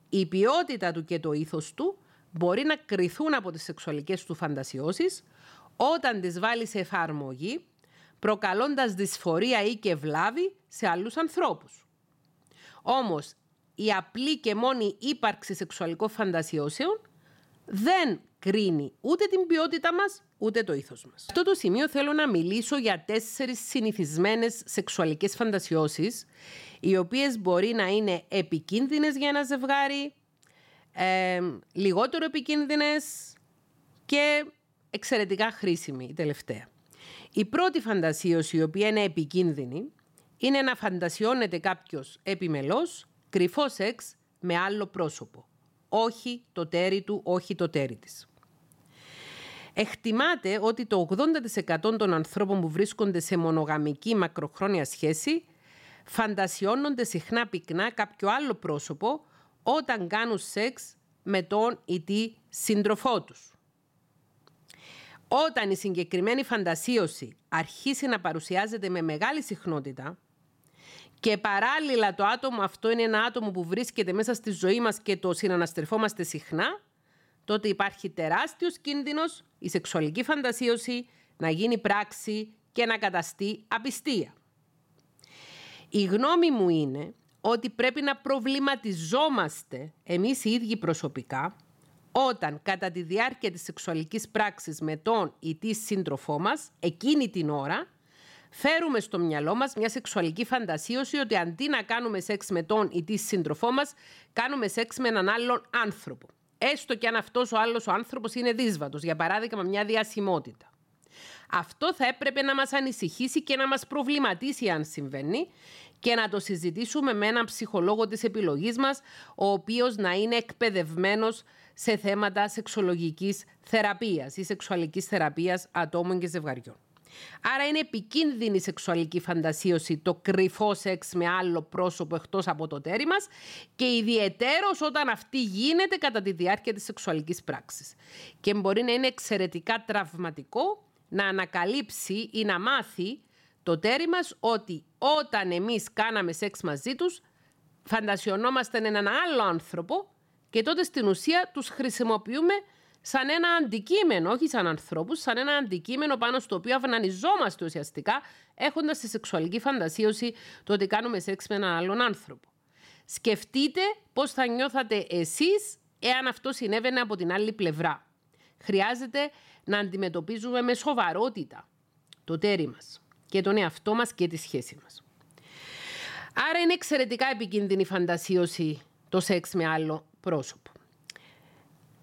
Η ποιότητα του και το ήθος του μπορεί να κρυθούν από τις σεξουαλικές του φαντασιώσεις όταν τις βάλει σε εφαρμογή προκαλώντας δυσφορία ή και βλάβη σε άλλους ανθρώπους. Όμως, η απλή και μόνη ύπαρξη σεξουαλικών φαντασιώσεων δεν κρίνει ούτε την ποιότητα μας, ούτε το ήθος μας. Σε αυτό το σημείο θέλω να μιλήσω για τέσσερις συνηθισμένες σεξουαλικές φαντασιώσεις, οι οποίες μπορεί να είναι επικίνδυνες για ένα ζευγάρι, ε, λιγότερο επικίνδυνες και εξαιρετικά χρήσιμη η τελευταία. Η πρώτη φαντασίωση, η οποία είναι επικίνδυνη, είναι να φαντασιώνεται κάποιος επιμελώς κρυφό σεξ με άλλο πρόσωπο. Όχι το τέρι του, όχι το τέρι της. Εκτιμάται ότι το 80% των ανθρώπων που βρίσκονται σε μονογαμική μακροχρόνια σχέση φαντασιώνονται συχνά πυκνά κάποιο άλλο πρόσωπο όταν κάνουν σεξ με τον ή τη σύντροφό τους. Όταν η συγκεκριμένη φαντασίωση αρχίσει να παρουσιάζεται με μεγάλη συχνότητα και παράλληλα το άτομο αυτό είναι ένα άτομο που βρίσκεται μέσα στη ζωή μας και το συναναστρεφόμαστε συχνά, τότε υπάρχει τεράστιος κίνδυνος η σεξουαλική φαντασίωση να γίνει πράξη και να καταστεί απιστία. Η γνώμη μου είναι ότι πρέπει να προβληματιζόμαστε εμείς οι ίδιοι προσωπικά όταν κατά τη διάρκεια της σεξουαλικής πράξης με τον ή τη σύντροφό μας, εκείνη την ώρα, φέρουμε στο μυαλό μας μια σεξουαλική φαντασίωση ότι αντί να κάνουμε σεξ με τον ή τη σύντροφό μας, κάνουμε σεξ με έναν άλλον άνθρωπο. Έστω και αν αυτός ο άλλος ο άνθρωπος είναι δύσβατος, για παράδειγμα μια διασημότητα. Αυτό θα έπρεπε να μας ανησυχήσει και να μας προβληματίσει αν συμβαίνει και να το συζητήσουμε με έναν ψυχολόγο της επιλογής μας, ο οποίος να είναι εκπαιδευμένος σε θέματα σεξολογικής θεραπείας ή σεξουαλικής θεραπείας ατόμων και ζευγαριών. Άρα είναι επικίνδυνη η σεξουαλική φαντασίωση το κρυφό σεξ με άλλο πρόσωπο εκτός από το τέρι μας και ιδιαιτέρως όταν αυτή γίνεται κατά τη διάρκεια της σεξουαλικής πράξης. Και μπορεί να είναι εξαιρετικά τραυματικό να ανακαλύψει ή να μάθει το τέρι μας ότι όταν εμείς κάναμε σεξ μαζί τους φαντασιωνόμαστε έναν άλλο άνθρωπο και τότε στην ουσία τους χρησιμοποιούμε σαν ένα αντικείμενο, όχι σαν ανθρώπους, σαν ένα αντικείμενο πάνω στο οποίο αυνανιζόμαστε ουσιαστικά, έχοντας τη σεξουαλική φαντασίωση το ότι κάνουμε σεξ με έναν άλλον άνθρωπο. Σκεφτείτε πώς θα νιώθατε εσείς εάν αυτό συνέβαινε από την άλλη πλευρά. Χρειάζεται να αντιμετωπίζουμε με σοβαρότητα το τέρι μας και τον εαυτό μας και τη σχέση μας. Άρα είναι εξαιρετικά επικίνδυνη φαντασίωση το σεξ με άλλο πρόσωπο.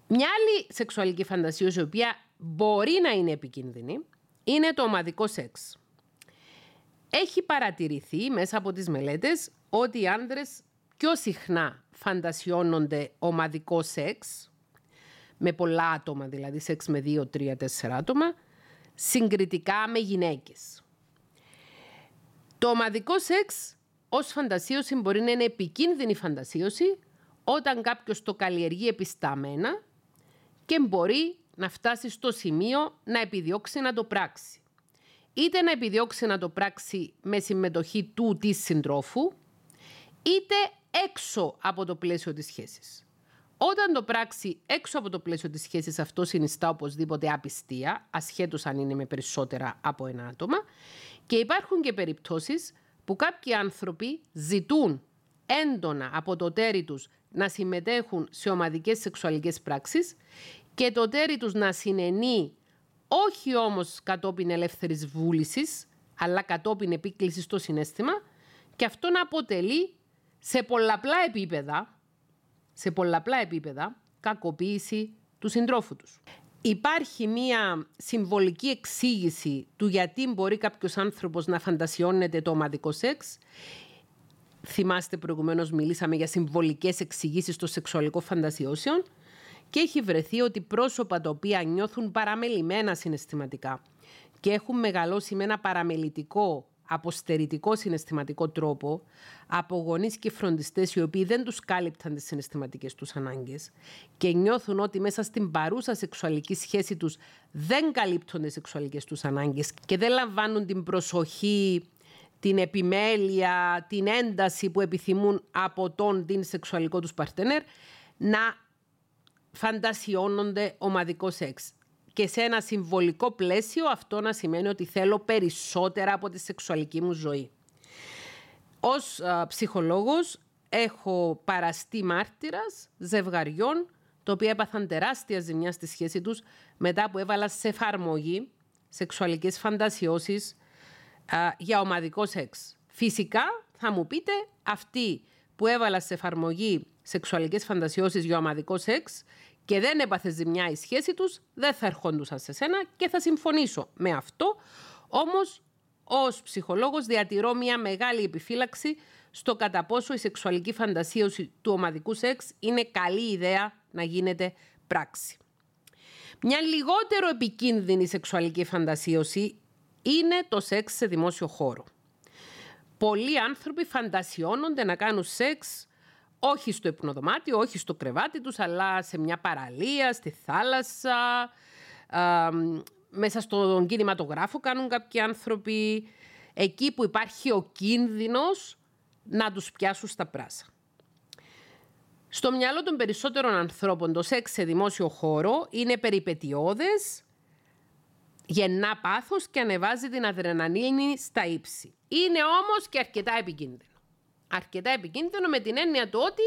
Μια άλλη σεξουαλική φαντασίωση, η οποία μπορεί να είναι επικίνδυνη, είναι το ομαδικό σεξ. Έχει παρατηρηθεί μέσα από τις μελέτες ότι οι άνδρες πιο συχνά φαντασιώνονται ομαδικό σεξ, με πολλά άτομα, δηλαδή σεξ με δύο, τρία, τέσσερα άτομα, συγκριτικά με γυναίκες. Το ομαδικό σεξ ως φαντασίωση μπορεί να είναι επικίνδυνη φαντασίωση όταν κάποιος το καλλιεργεί επισταμένα και μπορεί να φτάσει στο σημείο να επιδιώξει να το πράξει. Είτε να επιδιώξει να το πράξει με συμμετοχή του της συντρόφου, είτε έξω από το πλαίσιο της σχέσης. Όταν το πράξει έξω από το πλαίσιο της σχέσης αυτό συνιστά οπωσδήποτε απιστία, ασχέτως αν είναι με περισσότερα από ένα άτομα και υπάρχουν και περιπτώσεις που κάποιοι άνθρωποι ζητούν έντονα από το τέρι τους να συμμετέχουν σε ομαδικές σεξουαλικές πράξεις και το τέρι τους να συνενεί όχι όμως κατόπιν ελεύθερης βούλησης, αλλά κατόπιν επίκλησης στο συνέστημα και αυτό να αποτελεί σε πολλαπλά επίπεδα, σε πολλαπλά επίπεδα, κακοποίηση του συντρόφου τους. Υπάρχει μία συμβολική εξήγηση του γιατί μπορεί κάποιος άνθρωπος να φαντασιώνεται το ομαδικό σεξ. Θυμάστε προηγουμένως μιλήσαμε για συμβολικές εξηγήσεις των σεξουαλικών φαντασιώσεων και έχει βρεθεί ότι πρόσωπα τα οποία νιώθουν παραμελημένα συναισθηματικά και έχουν μεγαλώσει με ένα παραμελητικό αποστερητικό συναισθηματικό τρόπο από γονείς και φροντιστές οι οποίοι δεν τους κάλυπταν τις συναισθηματικές τους ανάγκες και νιώθουν ότι μέσα στην παρούσα σεξουαλική σχέση τους δεν καλύπτουν τις σεξουαλικές τους ανάγκες και δεν λαμβάνουν την προσοχή, την επιμέλεια, την ένταση που επιθυμούν από τον την σεξουαλικό τους παρτενέρ να φαντασιώνονται ομαδικό σεξ και σε ένα συμβολικό πλαίσιο αυτό να σημαίνει ότι θέλω περισσότερα από τη σεξουαλική μου ζωή. Ως α, ψυχολόγος έχω παραστεί μάρτυρας ζευγαριών το οποίο έπαθαν τεράστια ζημιά στη σχέση τους μετά που έβαλα σε εφαρμογή σεξουαλικές φαντασιώσεις για ομαδικό σεξ. Φυσικά θα μου πείτε αυτοί που έβαλα σε εφαρμογή σεξουαλικές φαντασιώσεις για ομαδικό σεξ και δεν έπαθε ζημιά η σχέση τους, δεν θα ερχόντουσαν σε σένα και θα συμφωνήσω με αυτό. Όμως, ως ψυχολόγος διατηρώ μια μεγάλη επιφύλαξη στο κατά πόσο η σεξουαλική φαντασίωση του ομαδικού σεξ είναι καλή ιδέα να γίνεται πράξη. Μια λιγότερο επικίνδυνη σεξουαλική φαντασίωση είναι το σεξ σε δημόσιο χώρο. Πολλοί άνθρωποι φαντασιώνονται να κάνουν σεξ όχι στο υπνοδωμάτιο, όχι στο κρεβάτι τους, αλλά σε μια παραλία, στη θάλασσα, μέσα στον κινηματογράφο κάνουν κάποιοι άνθρωποι, εκεί που υπάρχει ο κίνδυνος να τους πιάσουν στα πράσα. Στο μυαλό των περισσότερων ανθρώπων το σεξ σε δημόσιο χώρο είναι περιπετειώδες, γεννά πάθος και ανεβάζει την αδρεναλίνη στα ύψη. Είναι όμως και αρκετά επικίνδυνο αρκετά επικίνδυνο με την έννοια του ότι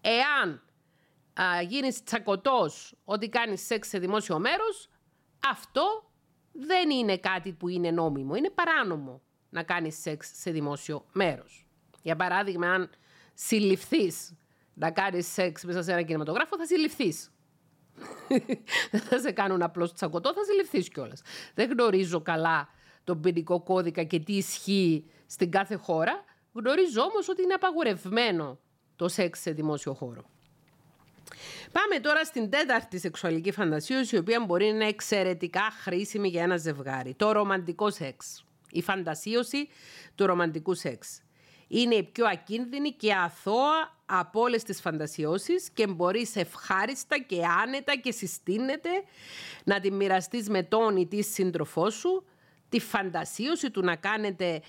εάν α, γίνεις τσακωτός ότι κάνεις σεξ σε δημόσιο μέρος, αυτό δεν είναι κάτι που είναι νόμιμο, είναι παράνομο να κάνεις σεξ σε δημόσιο μέρος. Για παράδειγμα, αν συλληφθείς να κάνεις σεξ μέσα σε ένα κινηματογράφο, θα συλληφθείς. Δεν θα σε κάνουν απλώς τσακωτό, θα συλληφθείς κιόλας. Δεν γνωρίζω καλά τον ποινικό κώδικα και τι ισχύει στην κάθε χώρα, Γνωρίζω όμως ότι είναι απαγορευμένο το σεξ σε δημόσιο χώρο. Πάμε τώρα στην τέταρτη σεξουαλική φαντασίωση, η οποία μπορεί να είναι εξαιρετικά χρήσιμη για ένα ζευγάρι. Το ρομαντικό σεξ. Η φαντασίωση του ρομαντικού σεξ. Είναι η πιο ακίνδυνη και αθώα από όλες τις φαντασιώσεις και μπορείς ευχάριστα και άνετα και συστήνεται να τη μοιραστείς με τον ή τη σύντροφό σου, τη φαντασίωση του να κάνετε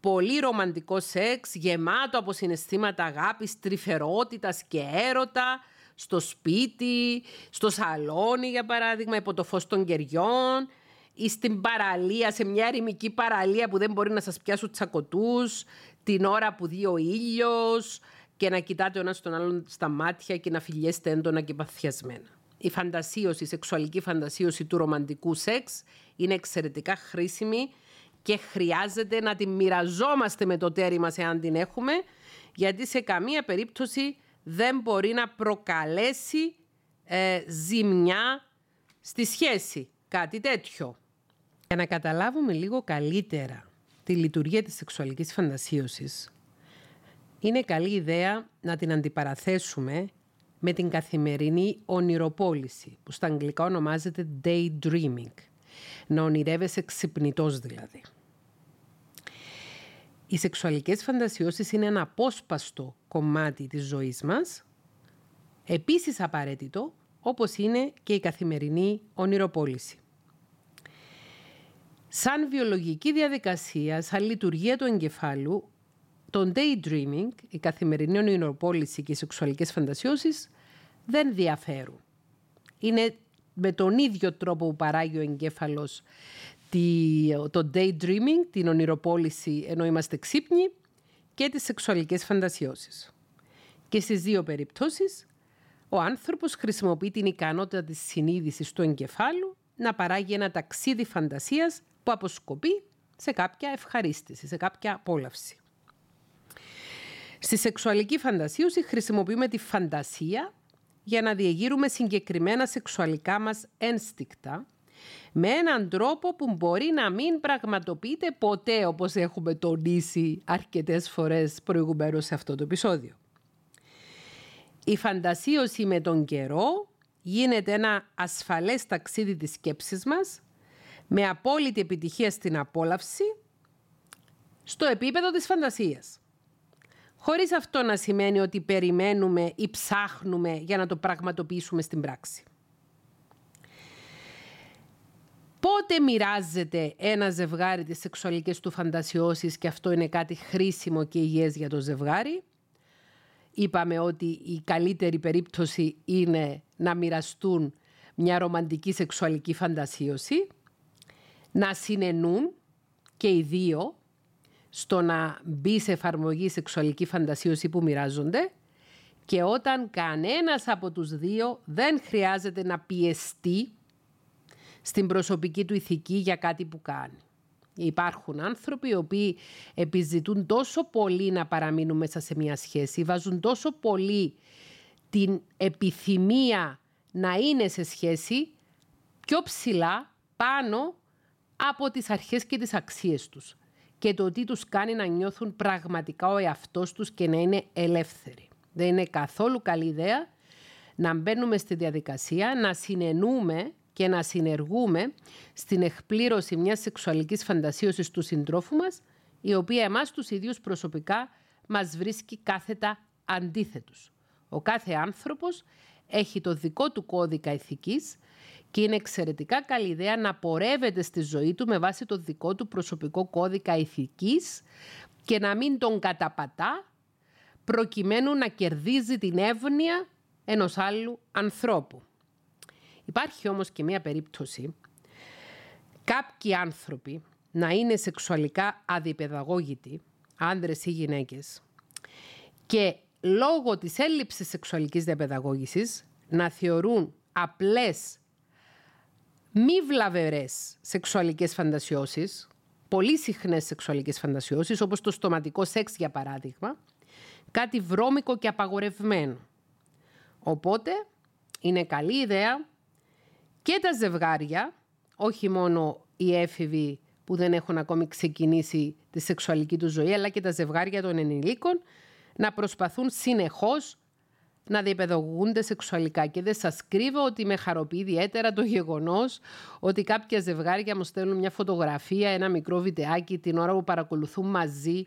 πολύ ρομαντικό σεξ, γεμάτο από συναισθήματα αγάπης, τρυφερότητας και έρωτα, στο σπίτι, στο σαλόνι για παράδειγμα, υπό το φως των κεριών ή στην παραλία, σε μια ερημική παραλία που δεν μπορεί να σας πιάσουν τσακωτούς, την ώρα που δει ο ήλιος και να κοιτάτε ο ένας τον άλλον στα μάτια και να φιλιέστε έντονα και παθιασμένα. Η φαντασίωση, η σεξουαλική φαντασίωση του ρομαντικού σεξ είναι εξαιρετικά χρήσιμη και χρειάζεται να την μοιραζόμαστε με το τέρι μας εάν την έχουμε, γιατί σε καμία περίπτωση δεν μπορεί να προκαλέσει ε, ζημιά στη σχέση, κάτι τέτοιο. Για να καταλάβουμε λίγο καλύτερα τη λειτουργία της σεξουαλικής φαντασίωσης, είναι καλή ιδέα να την αντιπαραθέσουμε με την καθημερινή ονειροπόληση, που στα αγγλικά ονομάζεται daydreaming. Να ονειρεύεσαι ξυπνητός δηλαδή. Οι σεξουαλικές φαντασιώσεις είναι ένα απόσπαστο κομμάτι της ζωής μας, επίσης απαραίτητο όπως είναι και η καθημερινή ονειροπόληση. Σαν βιολογική διαδικασία, σαν λειτουργία του εγκεφάλου, το daydreaming, η καθημερινή ονειροπόληση και οι σεξουαλικές φαντασιώσεις δεν διαφέρουν. Είναι με τον ίδιο τρόπο που παράγει ο εγκέφαλος το daydreaming, την ονειροπόληση ενώ είμαστε ξύπνοι και τις σεξουαλικές φαντασιώσεις. Και στις δύο περιπτώσεις, ο άνθρωπος χρησιμοποιεί την ικανότητα της συνείδησης του εγκεφάλου να παράγει ένα ταξίδι φαντασίας που αποσκοπεί σε κάποια ευχαρίστηση, σε κάποια απόλαυση. Στη σεξουαλική φαντασίωση χρησιμοποιούμε τη φαντασία για να διεγείρουμε συγκεκριμένα σεξουαλικά μας ένστικτα με έναν τρόπο που μπορεί να μην πραγματοποιείται ποτέ όπως έχουμε τονίσει αρκετές φορές προηγουμένως σε αυτό το επεισόδιο. Η φαντασίωση με τον καιρό γίνεται ένα ασφαλές ταξίδι της σκέψης μας με απόλυτη επιτυχία στην απόλαυση στο επίπεδο της φαντασίας. Χωρίς αυτό να σημαίνει ότι περιμένουμε ή ψάχνουμε για να το πραγματοποιήσουμε στην πράξη. Πότε μοιράζεται ένα ζευγάρι τις σεξουαλικές του φαντασιώσεις και αυτό είναι κάτι χρήσιμο και υγιές για το ζευγάρι; Είπαμε ότι η καλύτερη περίπτωση είναι να μοιραστούν μια ρομαντική σεξουαλική φαντασίωση, να συνενούν και οι δύο στο να μπει σε εφαρμογή σεξουαλική φαντασίωση που μοιράζονται και όταν κανένας από τους δύο δεν χρειάζεται να πιεστεί στην προσωπική του ηθική για κάτι που κάνει. Υπάρχουν άνθρωποι οι οποίοι επιζητούν τόσο πολύ να παραμείνουν μέσα σε μια σχέση, βάζουν τόσο πολύ την επιθυμία να είναι σε σχέση πιο ψηλά πάνω από τις αρχές και τις αξίες τους και το τι τους κάνει να νιώθουν πραγματικά ο εαυτός τους και να είναι ελεύθεροι. Δεν είναι καθόλου καλή ιδέα να μπαίνουμε στη διαδικασία, να συνενούμε και να συνεργούμε στην εκπλήρωση μιας σεξουαλικής φαντασίωσης του συντρόφου μας, η οποία εμάς τους ίδιους προσωπικά μας βρίσκει κάθετα αντίθετους. Ο κάθε άνθρωπος έχει το δικό του κώδικα ηθικής και είναι εξαιρετικά καλή ιδέα να πορεύεται στη ζωή του με βάση το δικό του προσωπικό κώδικα ηθικής και να μην τον καταπατά προκειμένου να κερδίζει την εύνοια ενός άλλου ανθρώπου. Υπάρχει όμως και μία περίπτωση κάποιοι άνθρωποι να είναι σεξουαλικά αδιπαιδαγώγητοι, άνδρες ή γυναίκες, και λόγω της έλλειψης σεξουαλικής διαπαιδαγώγησης να θεωρούν απλές μη βλαβερές σεξουαλικές φαντασιώσεις, πολύ συχνές σεξουαλικές φαντασιώσεις, όπως το στοματικό σεξ για παράδειγμα, κάτι βρώμικο και απαγορευμένο. Οπότε είναι καλή ιδέα και τα ζευγάρια, όχι μόνο οι έφηβοι που δεν έχουν ακόμη ξεκινήσει τη σεξουαλική τους ζωή, αλλά και τα ζευγάρια των ενηλίκων, να προσπαθούν συνεχώς να διεπαιδαγωγούνται σεξουαλικά. Και δεν σας κρύβω ότι με χαροποιεί ιδιαίτερα το γεγονός ότι κάποια ζευγάρια μου στέλνουν μια φωτογραφία, ένα μικρό βιντεάκι την ώρα που παρακολουθούν μαζί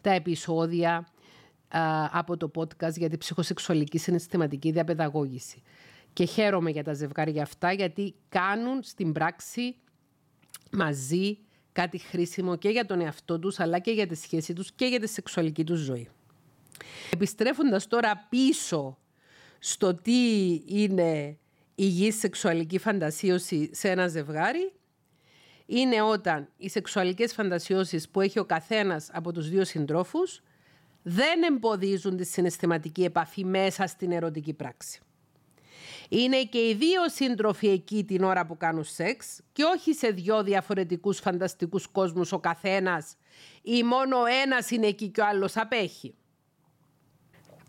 τα επεισόδια από το podcast για τη ψυχοσεξουαλική συναισθηματική διαπαιδαγώγηση. Και χαίρομαι για τα ζευγάρια αυτά γιατί κάνουν στην πράξη μαζί κάτι χρήσιμο και για τον εαυτό τους αλλά και για τη σχέση τους και για τη σεξουαλική τους ζωή. Επιστρέφοντας τώρα πίσω στο τι είναι υγιής σεξουαλική φαντασίωση σε ένα ζευγάρι, είναι όταν οι σεξουαλικές φαντασιώσεις που έχει ο καθένας από τους δύο συντρόφους δεν εμποδίζουν τη συναισθηματική επαφή μέσα στην ερωτική πράξη. Είναι και οι δύο σύντροφοι εκεί την ώρα που κάνουν σεξ και όχι σε δυο διαφορετικούς φανταστικούς κόσμους ο καθένας ή μόνο ένας είναι εκεί και ο άλλος απέχει.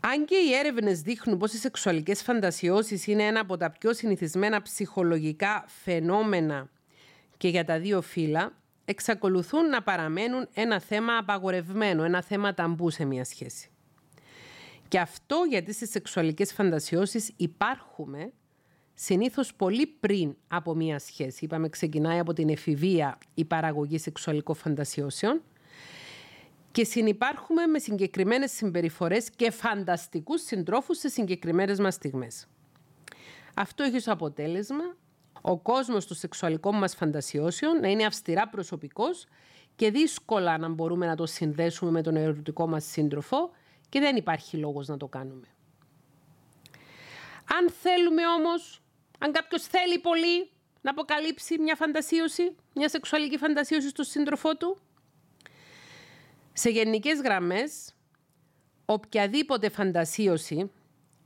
Αν και οι έρευνες δείχνουν πως οι σεξουαλικές φαντασιώσεις είναι ένα από τα πιο συνηθισμένα ψυχολογικά φαινόμενα και για τα δύο φύλλα, εξακολουθούν να παραμένουν ένα θέμα απαγορευμένο, ένα θέμα ταμπού σε μια σχέση. Και αυτό γιατί στις σεξουαλικές φαντασιώσεις υπάρχουμε συνήθως πολύ πριν από μια σχέση. Είπαμε ξεκινάει από την εφηβεία η παραγωγή σεξουαλικών φαντασιώσεων και συνυπάρχουμε με συγκεκριμένες συμπεριφορές και φανταστικούς συντρόφους σε συγκεκριμένες μας στιγμές. Αυτό έχει ως αποτέλεσμα ο κόσμος των σεξουαλικών μας φαντασιώσεων να είναι αυστηρά προσωπικός και δύσκολα να μπορούμε να το συνδέσουμε με τον ερωτικό μας σύντροφο και δεν υπάρχει λόγος να το κάνουμε. Αν θέλουμε όμως, αν κάποιος θέλει πολύ να αποκαλύψει μια φαντασίωση, μια σεξουαλική φαντασίωση στον σύντροφό του, σε γενικές γραμμές, οποιαδήποτε φαντασίωση,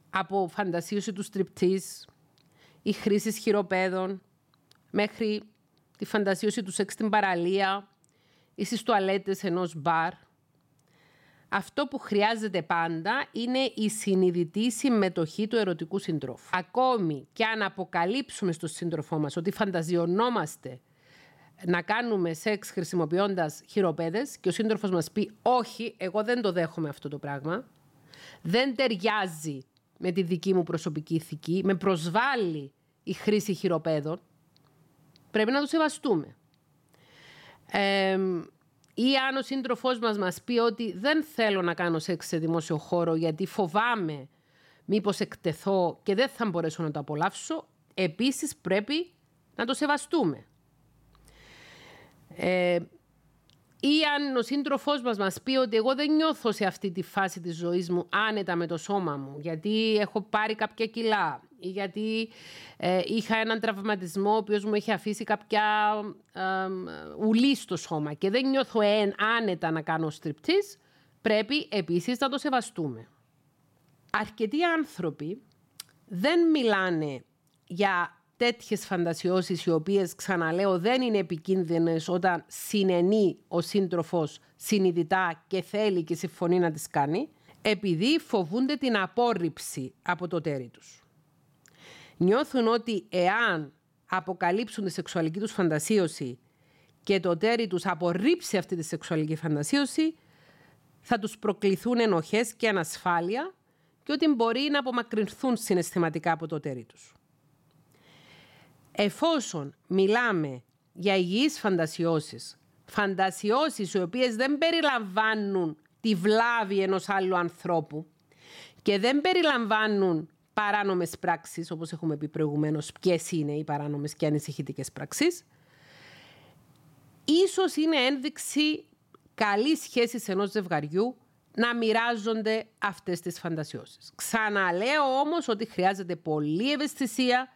από φαντασίωση του στριπτής, η χρήση χειροπέδων, μέχρι τη φαντασίωση του σεξ στην παραλία ή στις τουαλέτες ενός μπαρ, αυτό που χρειάζεται πάντα είναι η συνειδητή συμμετοχή του ερωτικού συντρόφου. Ακόμη και αν αποκαλύψουμε στον σύντροφό μας ότι φανταζιωνόμαστε να κάνουμε σεξ χρησιμοποιώντας χειροπέδες και ο σύντροφος μας πει όχι, εγώ δεν το δέχομαι αυτό το πράγμα, δεν ταιριάζει με τη δική μου προσωπική ηθική, με προσβάλλει η χρήση χειροπέδων, πρέπει να το σεβαστούμε. ή αν ο σύντροφός μας μας πει ότι δεν θέλω να κάνω σεξ σε δημόσιο χώρο γιατί φοβάμαι μήπως εκτεθώ και δεν θα μπορέσω να το απολαύσω, επίσης πρέπει να το σεβαστούμε. Ε, ή αν ο σύντροφός μας μας πει ότι εγώ δεν νιώθω σε αυτή τη φάση της ζωής μου άνετα με το σώμα μου, γιατί έχω πάρει κάποια κιλά ή γιατί ε, είχα έναν τραυματισμό ο οποίος μου έχει αφήσει κάποια ε, ουλή στο σώμα και δεν νιώθω εν, άνετα να κάνω στριπτής, πρέπει επίσης να το σεβαστούμε. Αρκετοί άνθρωποι δεν μιλάνε για τέτοιες φαντασιώσεις οι οποίες ξαναλέω δεν είναι επικίνδυνες όταν συνενεί ο σύντροφος συνειδητά και θέλει και συμφωνεί να τις κάνει επειδή φοβούνται την απόρριψη από το τέρι τους. Νιώθουν ότι εάν αποκαλύψουν τη σεξουαλική τους φαντασίωση και το τέρι τους απορρίψει αυτή τη σεξουαλική φαντασίωση θα τους προκληθούν ενοχές και ανασφάλεια και ότι μπορεί να απομακρυνθούν συναισθηματικά από το τέρι τους. Εφόσον μιλάμε για υγιείς φαντασιώσεις, φαντασιώσεις οι οποίες δεν περιλαμβάνουν τη βλάβη ενός άλλου ανθρώπου και δεν περιλαμβάνουν παράνομες πράξεις, όπως έχουμε πει προηγουμένως, ποιες είναι οι παράνομες και ανησυχητικές πράξεις, ίσως είναι ένδειξη καλής σχέσης ενός ζευγαριού να μοιράζονται αυτές τις φαντασιώσεις. Ξαναλέω όμως ότι χρειάζεται πολλή ευαισθησία,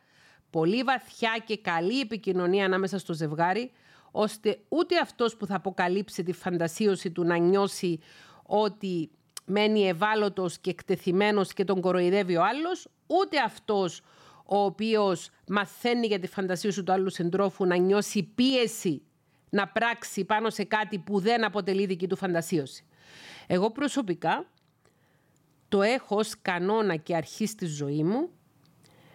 πολύ βαθιά και καλή επικοινωνία ανάμεσα στο ζευγάρι, ώστε ούτε αυτός που θα αποκαλύψει τη φαντασίωση του να νιώσει ότι μένει ευάλωτος και εκτεθειμένος και τον κοροϊδεύει ο άλλος, ούτε αυτός ο οποίος μαθαίνει για τη φαντασίωση του άλλου συντρόφου να νιώσει πίεση να πράξει πάνω σε κάτι που δεν αποτελεί δική του φαντασίωση. Εγώ προσωπικά το έχω ως κανόνα και αρχή στη ζωή μου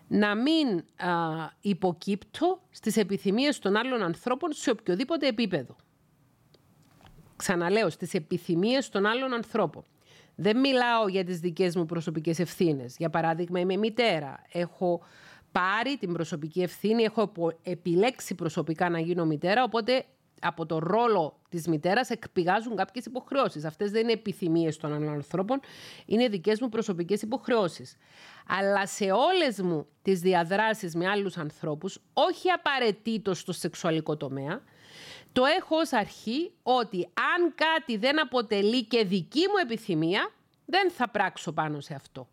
να μην α, υποκύπτω στις επιθυμίες των άλλων ανθρώπων σε οποιοδήποτε επίπεδο. Ξαναλέω, στις επιθυμίες των άλλων ανθρώπων. Δεν μιλάω για τις δικές μου προσωπικές ευθύνες. Για παράδειγμα, είμαι μητέρα. Έχω πάρει την προσωπική ευθύνη, έχω επιλέξει προσωπικά να γίνω μητέρα, οπότε από το ρόλο της μητέρας εκπηγάζουν κάποιες υποχρεώσεις. Αυτές δεν είναι επιθυμίες των άλλων ανθρώπων, είναι δικές μου προσωπικές υποχρεώσεις. Αλλά σε όλες μου τις διαδράσεις με άλλους ανθρώπους, όχι απαραίτητος στο σεξουαλικό τομέα, το έχω ως αρχή ότι αν κάτι δεν αποτελεί και δική μου επιθυμία, δεν θα πράξω πάνω σε αυτό.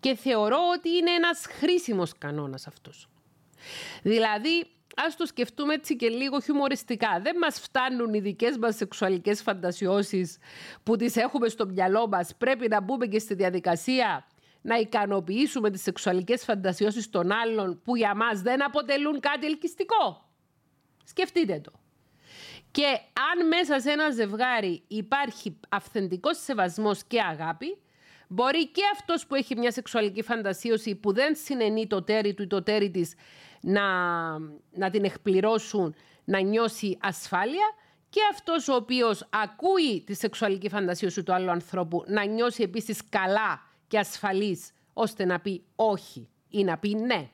Και θεωρώ ότι είναι ένας χρήσιμος κανόνας αυτός. Δηλαδή, ας το σκεφτούμε έτσι και λίγο χιουμοριστικά. Δεν μας φτάνουν οι δικές μας σεξουαλικές φαντασιώσεις που τις έχουμε στο μυαλό μας. Πρέπει να μπούμε και στη διαδικασία να ικανοποιήσουμε τις σεξουαλικές φαντασιώσεις των άλλων που για μας δεν αποτελούν κάτι ελκυστικό. Σκεφτείτε το. Και αν μέσα σε ένα ζευγάρι υπάρχει αυθεντικός σεβασμός και αγάπη, μπορεί και αυτός που έχει μια σεξουαλική φαντασίωση που δεν συνενεί το τέρι του ή το τέρι της να, να την εκπληρώσουν, να νιώσει ασφάλεια και αυτός ο οποίος ακούει τη σεξουαλική φαντασίωση του άλλου ανθρώπου να νιώσει επίσης καλά και ασφαλής ώστε να πει όχι ή να πει ναι.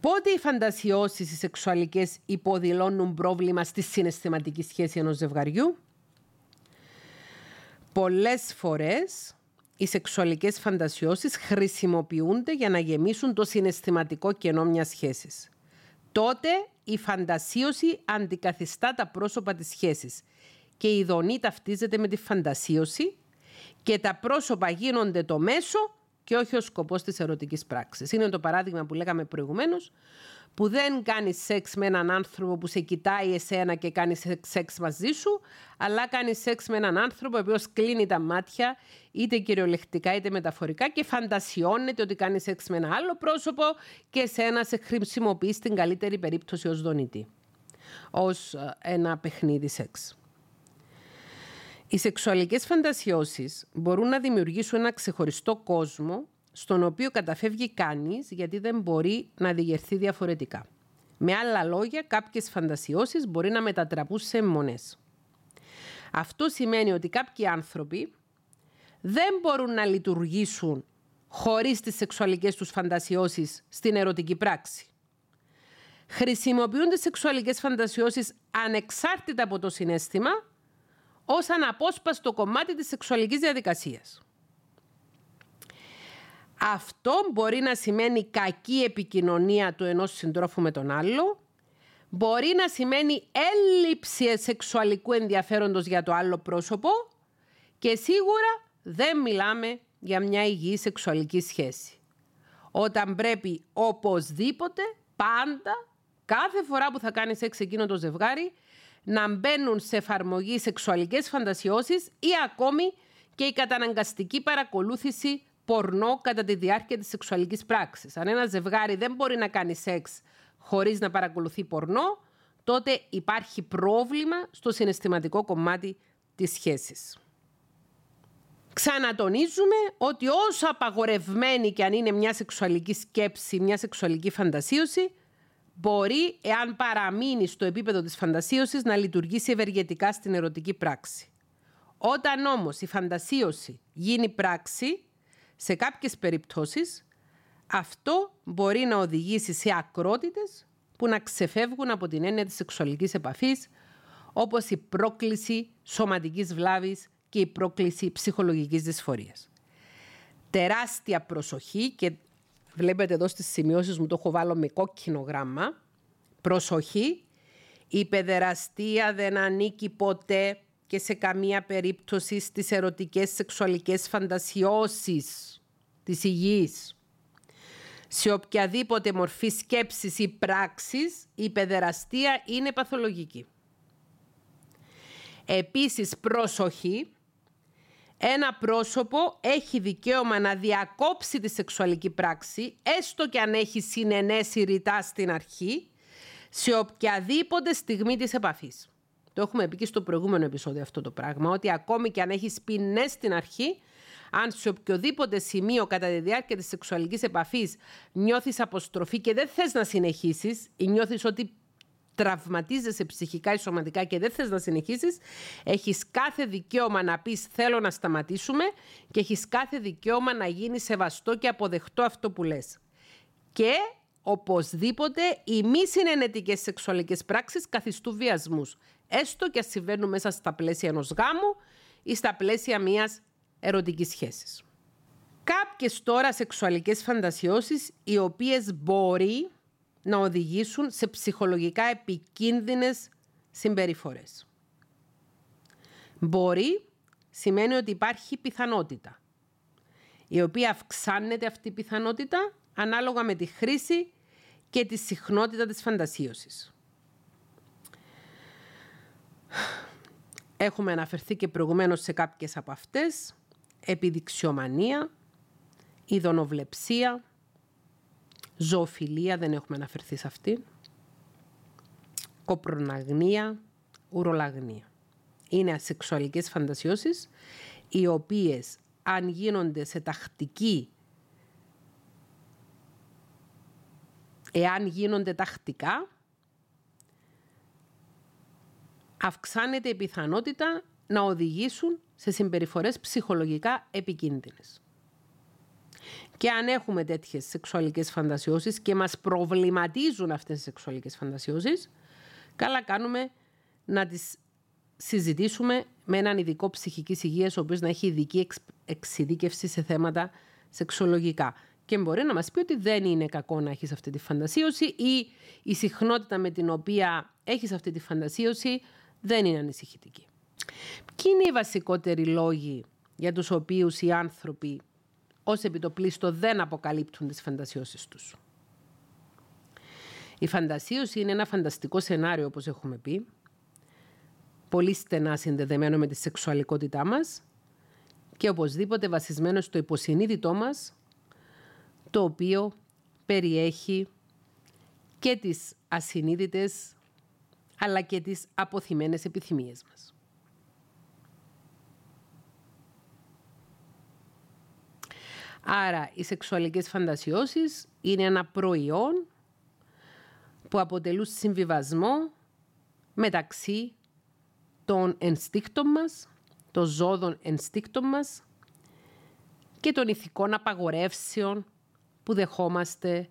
Πότε οι φαντασιώσεις οι σεξουαλικές υποδηλώνουν πρόβλημα στη συναισθηματική σχέση ενός ζευγαριού; Πολλές φορές οι σεξουαλικές φαντασιώσεις χρησιμοποιούνται για να γεμίσουν το συναισθηματικό κενό μιας σχέσης. Τότε η φαντασίωση αντικαθιστά τα πρόσωπα της σχέσης και η ειδονή ταυτίζεται με τη φαντασίωση και τα πρόσωπα γίνονται το μέσο και όχι ο σκοπός της ερωτικής πράξης. Είναι το παράδειγμα που λέγαμε προηγουμένως που δεν κάνει σεξ με έναν άνθρωπο που σε κοιτάει εσένα και κάνει σεξ μαζί σου, αλλά κάνει σεξ με έναν άνθρωπο ο οποίος κλείνει τα μάτια, είτε κυριολεκτικά είτε μεταφορικά και φαντασιώνεται ότι κάνει σεξ με ένα άλλο πρόσωπο και εσένα σε χρησιμοποιείς στην καλύτερη περίπτωση ως δονητή, ως ε, ένα παιχνίδι σεξ. Οι σεξουαλικές φαντασιώσεις μπορούν να δημιουργήσουν ένα ξεχωριστό κόσμο στον οποίο καταφεύγει κανείς γιατί δεν μπορεί να διηγερθεί διαφορετικά. Με άλλα λόγια, κάποιες φαντασιώσεις μπορεί να μετατραπούν σε μονές. Αυτό σημαίνει ότι κάποιοι άνθρωποι δεν μπορούν να λειτουργήσουν χωρίς τις σεξουαλικές τους φαντασιώσεις στην ερωτική πράξη. Χρησιμοποιούν τις σεξουαλικές φαντασιώσεις ανεξάρτητα από το συνέστημα ως αναπόσπαστο κομμάτι της σεξουαλικής διαδικασίας. Αυτό μπορεί να σημαίνει κακή επικοινωνία του ενός συντρόφου με τον άλλο, μπορεί να σημαίνει έλλειψη σεξουαλικού ενδιαφέροντος για το άλλο πρόσωπο και σίγουρα δεν μιλάμε για μια υγιή σεξουαλική σχέση. Όταν πρέπει οπωσδήποτε, πάντα, κάθε φορά που θα κάνει σεξ εκείνο το ζευγάρι, να μπαίνουν σε εφαρμογή σεξουαλικές φαντασιώσεις ή ακόμη και η καταναγκαστική παρακολούθηση πορνό κατά τη διάρκεια της σεξουαλικής πράξης. Αν ένα ζευγάρι δεν μπορεί να κάνει σεξ χωρίς να παρακολουθεί πορνό, τότε υπάρχει πρόβλημα στο συναισθηματικό κομμάτι της σχέσης. Ξανατονίζουμε ότι όσο απαγορευμένη και αν είναι μια σεξουαλική σκέψη, μια σεξουαλική φαντασίωση, μπορεί, εάν παραμείνει στο επίπεδο της φαντασίωσης, να λειτουργήσει ευεργετικά στην ερωτική πράξη. Όταν όμως η φαντασίωση γίνει πράξη, σε κάποιες περιπτώσεις αυτό μπορεί να οδηγήσει σε ακρότητες που να ξεφεύγουν από την έννοια της σεξουαλικής επαφής, όπως η πρόκληση σωματικής βλάβης και η πρόκληση ψυχολογικής δυσφορίας. Τεράστια προσοχή και βλέπετε εδώ στις σημειώσεις μου το έχω βάλω με κόκκινο γράμμα. Προσοχή, η παιδεραστία δεν ανήκει ποτέ και σε καμία περίπτωση στις ερωτικές σεξουαλικές φαντασιώσεις της υγιής. Σε οποιαδήποτε μορφή σκέψης ή πράξης, η παιδεραστία είναι παθολογική. Επίσης, πρόσοχη, ένα πρόσωπο έχει δικαίωμα να διακόψει τη σεξουαλική πράξη, έστω και αν έχει συνενέσει ρητά στην αρχή, σε οποιαδήποτε στιγμή της επαφής. Το έχουμε πει και στο προηγούμενο επεισόδιο αυτό το πράγμα, ότι ακόμη και αν έχεις πει ναι στην αρχή, αν σε οποιοδήποτε σημείο κατά τη διάρκεια της σεξουαλικής επαφής νιώθεις αποστροφή και δεν θες να συνεχίσεις ή νιώθεις ότι τραυματίζεσαι ψυχικά ή σωματικά και δεν θες να συνεχίσεις, έχεις κάθε δικαίωμα να πεις θέλω να σταματήσουμε και έχεις κάθε δικαίωμα να γίνεις σεβαστό και αποδεχτό αυτό που λες. Και οπωσδήποτε οι μη συνενετικές σεξουαλικές πράξεις καθιστούν βιασμούς έστω και συμβαίνουν μέσα στα πλαίσια ενός γάμου ή στα πλαίσια μιας ερωτικής σχέσης. Κάποιες τώρα σεξουαλικές φαντασιώσεις οι οποίες μπορεί να οδηγήσουν σε ψυχολογικά επικίνδυνες συμπεριφορές. Μπορεί σημαίνει ότι υπάρχει πιθανότητα, η οποία αυξάνεται αυτή η πιθανότητα ανάλογα με τη χρήση και τη συχνότητα της φαντασίωσης. Έχουμε αναφερθεί και προηγουμένως σε κάποιες από αυτές. Επιδειξιομανία, ειδονοβλεψία, ζωοφιλία, δεν έχουμε αναφερθεί σε αυτή, κοπροναγνία, ουρολαγνία. Είναι ασεξουαλικές φαντασιώσεις, οι οποίες αν γίνονται σε τακτική, εάν γίνονται τακτικά, αυξάνεται η πιθανότητα να οδηγήσουν σε συμπεριφορές ψυχολογικά επικίνδυνες. Και αν έχουμε τέτοιες σεξουαλικές φαντασιώσεις και μας προβληματίζουν αυτές οι σεξουαλικές φαντασιώσεις, καλά κάνουμε να τις συζητήσουμε με έναν ειδικό ψυχικής υγείας, ο οποίος να έχει ειδική εξειδίκευση σε θέματα σεξολογικά. Και μπορεί να μας πει ότι δεν είναι κακό να έχεις αυτή τη φαντασίωση ή η συχνότητα με την οποία έχεις αυτή τη φαντασίωση δεν είναι ανησυχητική. Ποιοι είναι οι βασικότεροι λόγοι για τους οποίους οι άνθρωποι ως επιτοπλίστο δεν αποκαλύπτουν τις φαντασιώσεις τους. Η φαντασίωση είναι ένα φανταστικό σενάριο, όπως έχουμε πει, πολύ στενά συνδεδεμένο με τη σεξουαλικότητά μας και οπωσδήποτε βασισμένο στο υποσυνείδητό μας, το οποίο περιέχει και τις ασυνείδητες αλλά και τις αποθυμένες επιθυμίες μας. Άρα, οι σεξουαλικές φαντασιώσεις είναι ένα προϊόν που αποτελούν συμβιβασμό μεταξύ των ενστίκτων μας, των ζώδων ενστίκτων μας και των ηθικών απαγορεύσεων που δεχόμαστε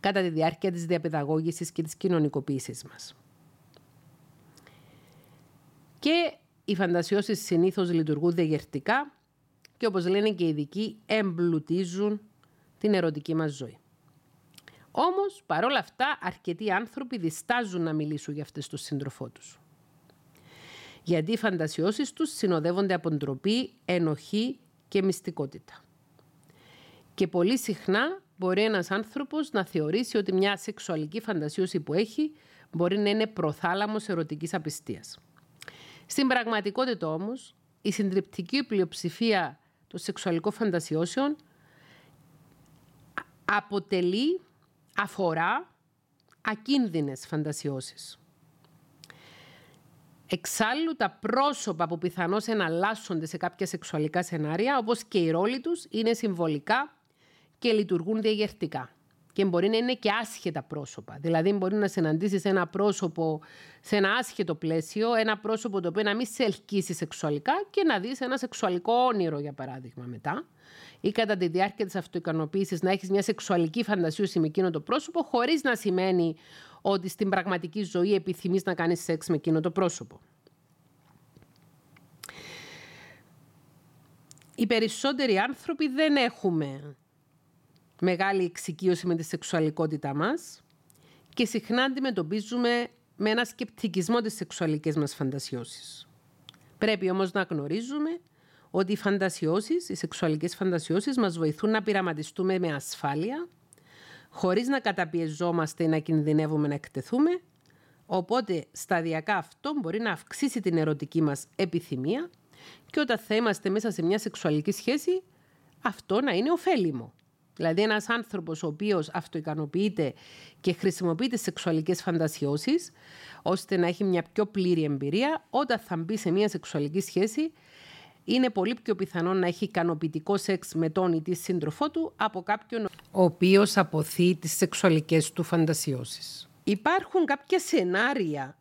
κατά τη διάρκεια της διαπαιδαγώγησης και της κοινωνικοποίησης μας. Και οι φαντασιώσεις συνήθως λειτουργούν διαγερτικά και όπως λένε και οι ειδικοί εμπλουτίζουν την ερωτική μας ζωή. Όμως, παρόλα αυτά, αρκετοί άνθρωποι διστάζουν να μιλήσουν για αυτές τους σύντροφό τους. Γιατί οι φαντασιώσεις τους συνοδεύονται από ντροπή, ενοχή και μυστικότητα. Και πολύ συχνά μπορεί ένας άνθρωπος να θεωρήσει ότι μια σεξουαλική φαντασίωση που έχει μπορεί να είναι προθάλαμος ερωτικής απιστίας. Στην πραγματικότητα όμως, η συντριπτική πλειοψηφία των σεξουαλικών φαντασιώσεων αποτελεί, αφορά ακίνδυνες φαντασιώσεις. Εξάλλου τα πρόσωπα που πιθανώς εναλλάσσονται σε κάποια σεξουαλικά σενάρια, όπως και οι ρόλοι τους, είναι συμβολικά και λειτουργούν διαγερτικά και μπορεί να είναι και άσχετα πρόσωπα. Δηλαδή, μπορεί να συναντήσεις ένα πρόσωπο σε ένα άσχετο πλαίσιο, ένα πρόσωπο το οποίο να μην σε ελκύσει σεξουαλικά και να δεις ένα σεξουαλικό όνειρο, για παράδειγμα, μετά. Ή κατά τη διάρκεια της αυτοικανοποίησης να έχεις μια σεξουαλική φαντασίωση με εκείνο το πρόσωπο, χωρίς να σημαίνει ότι στην πραγματική ζωή επιθυμείς να κάνεις σεξ με εκείνο το πρόσωπο. Οι περισσότεροι άνθρωποι δεν έχουμε μεγάλη εξοικείωση με τη σεξουαλικότητά μας και συχνά αντιμετωπίζουμε με ένα σκεπτικισμό τις σεξουαλικές μας φαντασιώσεις. Πρέπει όμως να γνωρίζουμε ότι οι φαντασιώσεις, οι σεξουαλικές φαντασιώσεις μας βοηθούν να πειραματιστούμε με ασφάλεια, χωρίς να καταπιεζόμαστε ή να κινδυνεύουμε να εκτεθούμε, οπότε σταδιακά αυτό μπορεί να αυξήσει την ερωτική μας επιθυμία και όταν θα είμαστε μέσα σε μια σεξουαλική σχέση, αυτό να είναι ωφέλιμο. Δηλαδή ένας άνθρωπος ο οποίος αυτοικανοποιείται και χρησιμοποιεί τι σεξουαλικές φαντασιώσεις, ώστε να έχει μια πιο πλήρη εμπειρία, όταν θα μπει σε μια σεξουαλική σχέση, είναι πολύ πιο πιθανό να έχει ικανοποιητικό σεξ με τον ή τη σύντροφό του από κάποιον ο οποίος αποθεί τις σεξουαλικές του φαντασιώσεις. Υπάρχουν κάποια σενάρια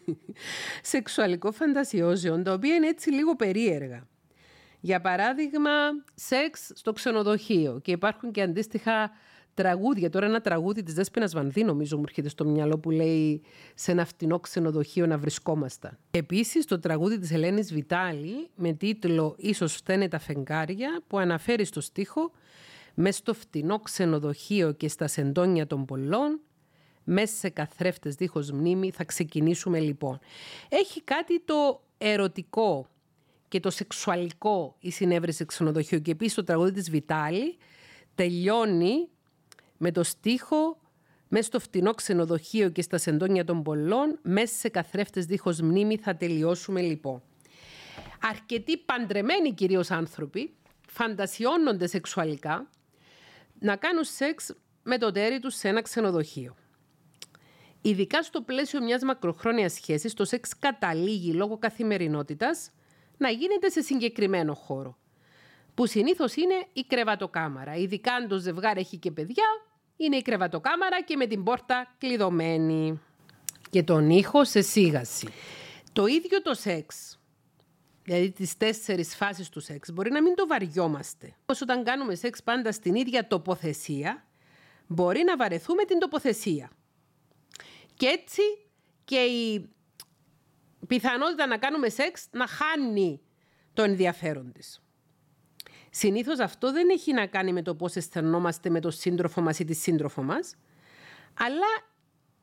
σεξουαλικών φαντασιώσεων, τα οποία είναι έτσι λίγο περίεργα. Για παράδειγμα, σεξ στο ξενοδοχείο. Και υπάρχουν και αντίστοιχα τραγούδια. Τώρα ένα τραγούδι της Δέσποινας Βανδύ νομίζω μου έρχεται στο μυαλό που λέει «Σε ένα φτηνό ξενοδοχείο να βρισκόμασταν». Επίσης το τραγούδι της Ελένης Βιτάλη με τίτλο «Ίσως φταίνε τα φεγγάρια» που αναφέρει στο στίχο «Μες στο φτηνό ξενοδοχείο και στα σεντόνια των πολλών μέσα σε καθρέφτες δίχως μνήμη θα ξεκινήσουμε λοιπόν». Έχει κάτι το ερωτικό και το σεξουαλικό η συνέβρεση ξενοδοχείου. Και επίσης το τραγούδι της Βιτάλη τελειώνει με το στίχο μέσα στο φτηνό ξενοδοχείο και στα σεντόνια των πολλών, μέσα σε καθρέφτες δίχως μνήμη θα τελειώσουμε λοιπόν. Αρκετοί παντρεμένοι κυρίως άνθρωποι φαντασιώνονται σεξουαλικά να κάνουν σεξ με το τέρι τους σε ένα ξενοδοχείο. Ειδικά στο πλαίσιο μιας μακροχρόνιας σχέσης, το σεξ καταλήγει λόγω καθημερινότητας να γίνεται σε συγκεκριμένο χώρο. Που συνήθως είναι η κρεβατοκάμαρα. Ειδικά αν το ζευγάρι έχει και παιδιά, είναι η κρεβατοκάμαρα και με την πόρτα κλειδωμένη. Και τον ήχο σε σίγαση. Το ίδιο το σεξ, δηλαδή τις τέσσερις φάσεις του σεξ, μπορεί να μην το βαριόμαστε. Όσο όταν κάνουμε σεξ πάντα στην ίδια τοποθεσία, μπορεί να βαρεθούμε την τοποθεσία. Και έτσι και η πιθανότητα να κάνουμε σεξ να χάνει το ενδιαφέρον της. Συνήθως αυτό δεν έχει να κάνει με το πώς αισθανόμαστε με τον σύντροφο μας ή τη σύντροφο μας, αλλά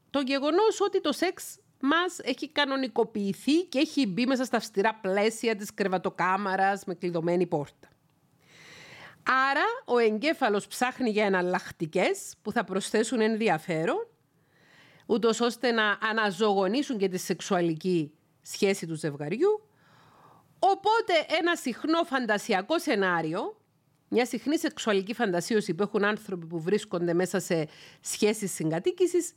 το γεγονός ότι το σεξ μας έχει κανονικοποιηθεί και έχει μπει μέσα στα αυστηρά πλαίσια της κρεβατοκάμαρας με κλειδωμένη πόρτα. Άρα ο εγκέφαλος ψάχνει για εναλλακτικές που θα προσθέσουν ενδιαφέρον, ούτως ώστε να αναζωογονήσουν και τη σεξουαλική σχέση του ζευγαριού. Οπότε ένα συχνό φαντασιακό σενάριο, μια συχνή σεξουαλική φαντασίωση που έχουν άνθρωποι που βρίσκονται μέσα σε σχέσεις συγκατοίκησης,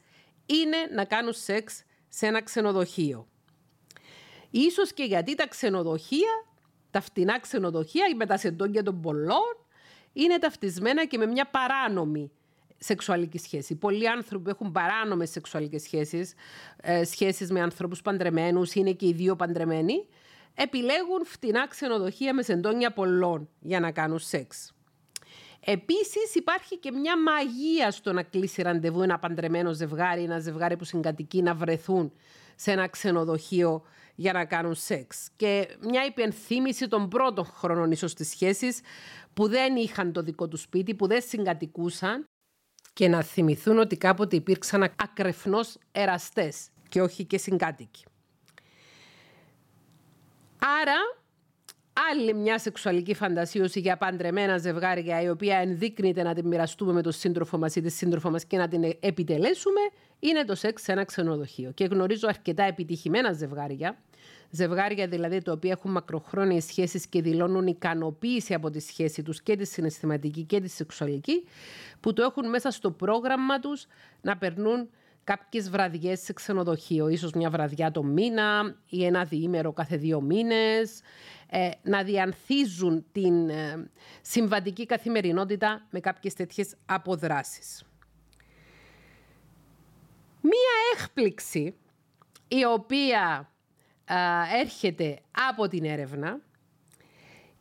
είναι να κάνουν σεξ σε ένα ξενοδοχείο. Ίσως και γιατί τα ξενοδοχεία, τα φτηνά ξενοδοχεία ή με τα σεντόνια των πολλών, είναι ταυτισμένα και με μια παράνομη σεξουαλική σχέση. Πολλοί άνθρωποι έχουν παράνομες σεξουαλικές σχέσεις, ε, σχέσεις με ανθρώπους παντρεμένους, είναι και οι δύο παντρεμένοι, επιλέγουν φτηνά ξενοδοχεία με σεντόνια πολλών για να κάνουν σεξ. Επίσης υπάρχει και μια μαγεία στο να κλείσει ραντεβού ένα παντρεμένο ζευγάρι, ένα ζευγάρι που συγκατοικεί να βρεθούν σε ένα ξενοδοχείο για να κάνουν σεξ. Και μια υπενθύμηση των πρώτων χρόνων ίσως της σχέσης που δεν είχαν το δικό τους σπίτι, που δεν συγκατοικούσαν και να θυμηθούν ότι κάποτε υπήρξαν ακρεφνώς εραστές και όχι και συγκάτοικοι. Άρα άλλη μια σεξουαλική φαντασίωση για παντρεμένα ζευγάρια η οποία ενδείκνυται να την μοιραστούμε με τον σύντροφο μας ή τη σύντροφο μας και να την επιτελέσουμε είναι το σεξ σε ένα ξενοδοχείο. Και γνωρίζω αρκετά επιτυχημένα ζευγάρια, ζευγάρια δηλαδή τα οποία έχουν μακροχρόνιες σχέσεις και δηλώνουν ικανοποίηση από τη σχέση τους και τη συναισθηματική και τη σεξουαλική, που το έχουν μέσα στο πρόγραμμα τους να περνούν κάποιες βραδιές σε ξενοδοχείο, ίσως μια βραδιά το μήνα ή ένα διήμερο κάθε δύο μήνες, ε, να διανθίζουν την ε, συμβατική καθημερινότητα με κάποιες τέτοιες αποδράσεις. Μία έκπληξη η οποία έρχεται από την έρευνα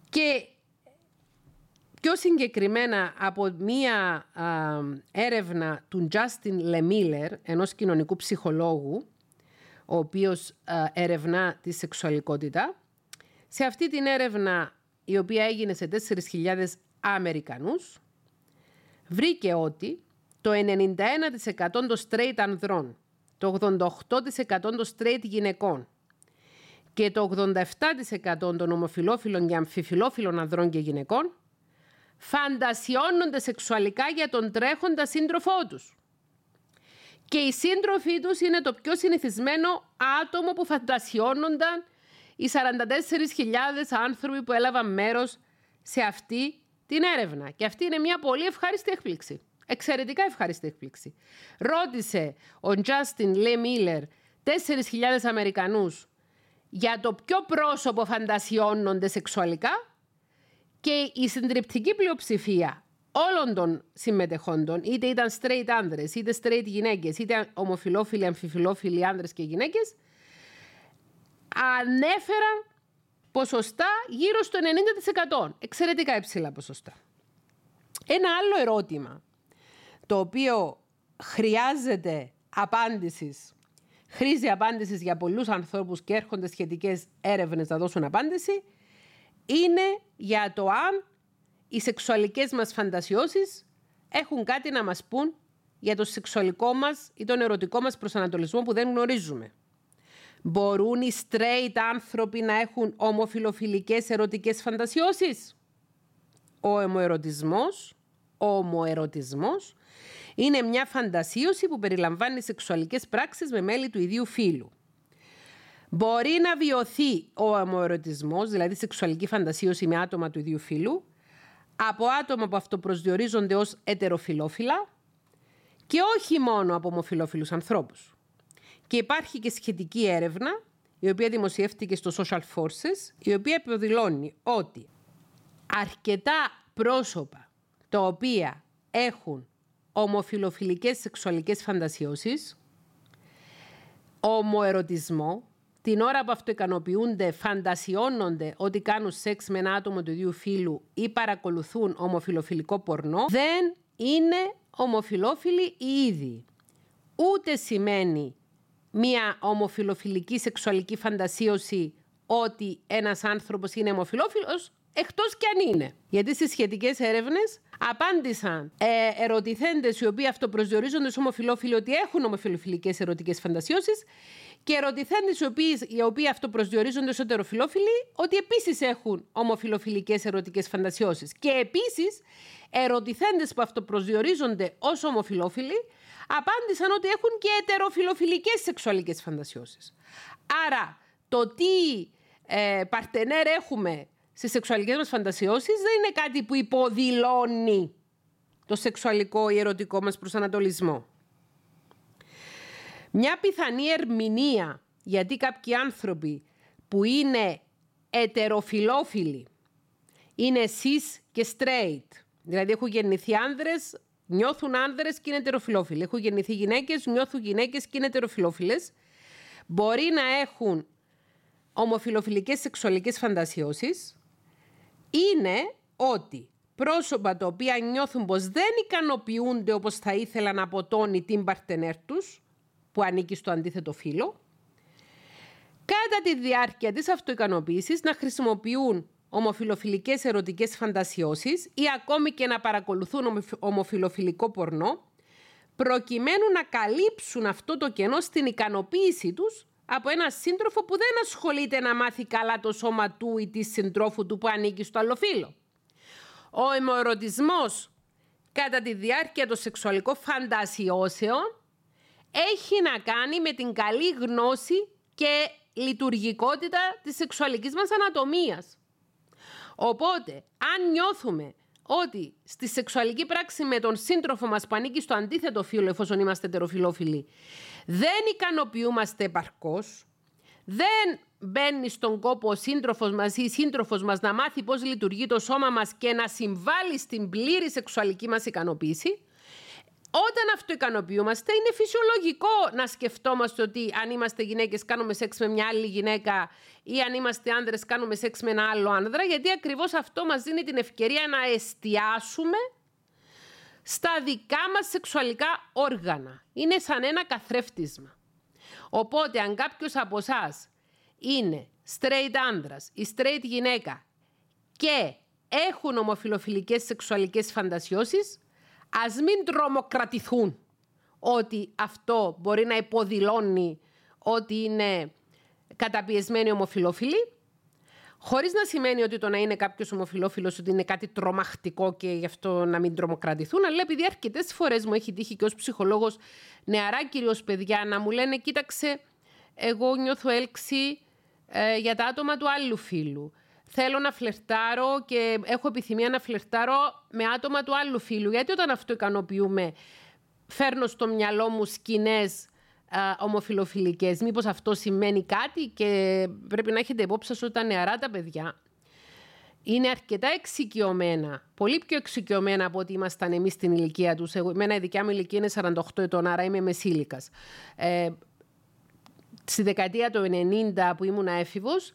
και πιο συγκεκριμένα από μία έρευνα του Justin Lemiller, ενός κοινωνικού ψυχολόγου, ο οποίος ερευνά τη σεξουαλικότητα. Σε αυτή την έρευνα, η οποία έγινε σε 4.000 Αμερικανούς, βρήκε ότι το 91% των straight ανδρών, το 88% των straight γυναικών και το 87% των ομοφιλόφιλων και αμφιφιλόφιλων ανδρών και γυναικών φαντασιώνονται σεξουαλικά για τον τρέχοντα σύντροφό τους. Και οι σύντροφοί τους είναι το πιο συνηθισμένο άτομο που φαντασιώνονταν οι 44.000 άνθρωποι που έλαβαν μέρος σε αυτή την έρευνα. Και αυτή είναι μια πολύ ευχάριστη έκπληξη. Εξαιρετικά ευχάριστη έκπληξη. Ρώτησε ο Τζάστιν Λε Μίλλερ 4.000 Αμερικανούς για το ποιο πρόσωπο φαντασιώνονται σεξουαλικά και η συντριπτική πλειοψηφία όλων των συμμετεχόντων, είτε ήταν straight άνδρες, είτε straight γυναίκες, είτε ομοφιλόφιλοι, αμφιφιλόφιλοι άνδρες και γυναίκες, ανέφεραν ποσοστά γύρω στο 90%. Εξαιρετικά υψηλά ποσοστά. Ένα άλλο ερώτημα, το οποίο χρειάζεται απάντησης, χρήζει απάντησης για πολλούς ανθρώπους και έρχονται σχετικές έρευνες να δώσουν απάντηση, είναι για το αν οι σεξουαλικές μας φαντασιώσεις έχουν κάτι να μας πούν για το σεξουαλικό μας ή τον ερωτικό μας προσανατολισμό που δεν γνωρίζουμε. Μπορούν οι straight άνθρωποι να έχουν ομοφιλοφιλικές ερωτικές φαντασιώσεις; Ο ομοερωτισμός, ο ομοερωτισμός είναι μια φαντασίωση που περιλαμβάνει σεξουαλικές πράξεις με μέλη του ιδίου φύλου. Μπορεί να βιωθεί ο ομοερωτισμός, δηλαδή σεξουαλική φαντασίωση με άτομα του ίδιου φύλου, από άτομα που αυτοπροσδιορίζονται ως ετεροφιλόφιλα και όχι μόνο από ομοφιλόφιλους ανθρώπους. Και υπάρχει και σχετική έρευνα, η οποία δημοσιεύτηκε στο Social Forces, η οποία επιβεβαιώνει ότι αρκετά πρόσωπα τα οποία έχουν ομοφιλοφιλικές σεξουαλικές φαντασιώσεις, ομοερωτισμό, την ώρα που αυτοικανοποιούνται, φαντασιώνονται ότι κάνουν σεξ με ένα άτομο του ίδιου φίλου ή παρακολουθούν ομοφιλοφιλικό πορνό, δεν είναι ομοφιλόφιλοι οι ίδιοι. Ούτε σημαίνει μία ομοφιλοφιλική σεξουαλική φαντασίωση ότι ένας άνθρωπος είναι ομοφιλόφιλος, εκτός κι αν είναι. Γιατί στις σχετικές έρευνες απάντησαν ε, ερωτηθέντες οι οποίοι αυτοπροσδιορίζονται ως ομοφιλόφιλοι ότι έχουν ομοφιλοφιλικές ερωτικές φαντασιώσεις και ερωτηθέντες οι οποίοι, οι οποίοι αυτοπροσδιορίζονται ως ετεροφιλόφιλοι ότι επίσης έχουν ομοφιλοφιλικές ερωτικές φαντασιώσεις. Και επίσης ερωτηθέντες που αυτοπροσδιορίζονται ως ομοφιλόφιλοι απάντησαν ότι έχουν και ετεροφιλοφιλικές σεξουαλικές φαντασιώσεις. Άρα το τι ε, παρτενέρ έχουμε στις σεξουαλικές μας φαντασιώσεις δεν είναι κάτι που υποδηλώνει το σεξουαλικό ή ερωτικό μας προσανατολισμό. Μια πιθανή ερμηνεία γιατί κάποιοι άνθρωποι που είναι ετεροφιλόφιλοι είναι cis και straight. Δηλαδή έχουν γεννηθεί άνδρες, νιώθουν άνδρες και είναι ετεροφιλόφιλοι. Έχουν γεννηθεί γυναίκες, νιώθουν γυναίκες και είναι ετεροφιλόφιλες. Μπορεί να έχουν ομοφιλοφιλικές σεξουαλικές φαντασιώσεις είναι ότι πρόσωπα τα οποία νιώθουν πως δεν ικανοποιούνται όπως θα ήθελαν από τόνι την παρτενέρ τους, που ανήκει στο αντίθετο φύλλο, κατά τη διάρκεια της αυτοικανοποίησης να χρησιμοποιούν ομοφιλοφιλικές ερωτικές φαντασιώσεις ή ακόμη και να παρακολουθούν ομοφιλοφιλικό πορνό, προκειμένου να καλύψουν αυτό το κενό στην ικανοποίηση τους από ένα σύντροφο που δεν ασχολείται να μάθει καλά το σώμα του ή της συντρόφου του που ανήκει στο άλλο φύλλο. Ο αιμοερωτισμός κατά τη διάρκεια των σεξουαλικών φαντασιώσεων έχει να κάνει με την καλή γνώση και λειτουργικότητα της σεξουαλικής μας ανατομίας. Οπότε, αν νιώθουμε ότι στη σεξουαλική πράξη με τον σύντροφο μας που ανήκει στο αντίθετο φύλλο εφόσον είμαστε τεροφιλόφιλοι δεν ικανοποιούμαστε επαρκώς, δεν μπαίνει στον κόπο ο σύντροφος μας ή η σύντροφος μας να μάθει πώς λειτουργεί το σώμα μας και να συμβάλλει στην πλήρη σεξουαλική μας ικανοποίηση, όταν αυτοικανοποιούμαστε είναι φυσιολογικό να σκεφτόμαστε ότι αν είμαστε γυναίκες κάνουμε σεξ με μια άλλη γυναίκα ή αν είμαστε άνδρες κάνουμε σεξ με ένα άλλο άνδρα γιατί ακριβώς αυτό μας δίνει την ευκαιρία να εστιάσουμε στα δικά μας σεξουαλικά όργανα. Είναι σαν ένα καθρέφτισμα. Οπότε αν κάποιος από εσάς είναι straight άνδρας ή straight γυναίκα και έχουν ομοφιλοφιλικές σεξουαλικές φαντασιώσεις, ας μην τρομοκρατηθούν ότι αυτό μπορεί να υποδηλώνει ότι είναι καταπιεσμένοι ομοφιλόφιλοι, χωρίς να σημαίνει ότι το να είναι κάποιος ομοφιλόφιλος ότι είναι κάτι τρομακτικό και γι' αυτό να μην τρομοκρατηθούν, αλλά επειδή αρκετές φορές μου έχει τύχει και ως ψυχολόγος νεαρά κυρίως παιδιά να μου λένε κοίταξε εγώ νιώθω έλξη ε, για τα άτομα του άλλου φίλου θέλω να φλερτάρω και έχω επιθυμία να φλερτάρω με άτομα του άλλου φίλου. Γιατί όταν αυτό ικανοποιούμε, φέρνω στο μυαλό μου σκηνές ομοφιλοφιλικές. Μήπως αυτό σημαίνει κάτι και πρέπει να έχετε υπόψη σας ότι τα νεαρά τα παιδιά είναι αρκετά εξοικειωμένα, πολύ πιο εξοικειωμένα από ότι ήμασταν εμείς στην ηλικία τους. Εγώ, εμένα η δικιά μου ηλικία είναι 48 ετών, άρα είμαι μεσήλικας. Ε, στη δεκαετία του 90 που ήμουν έφηβος,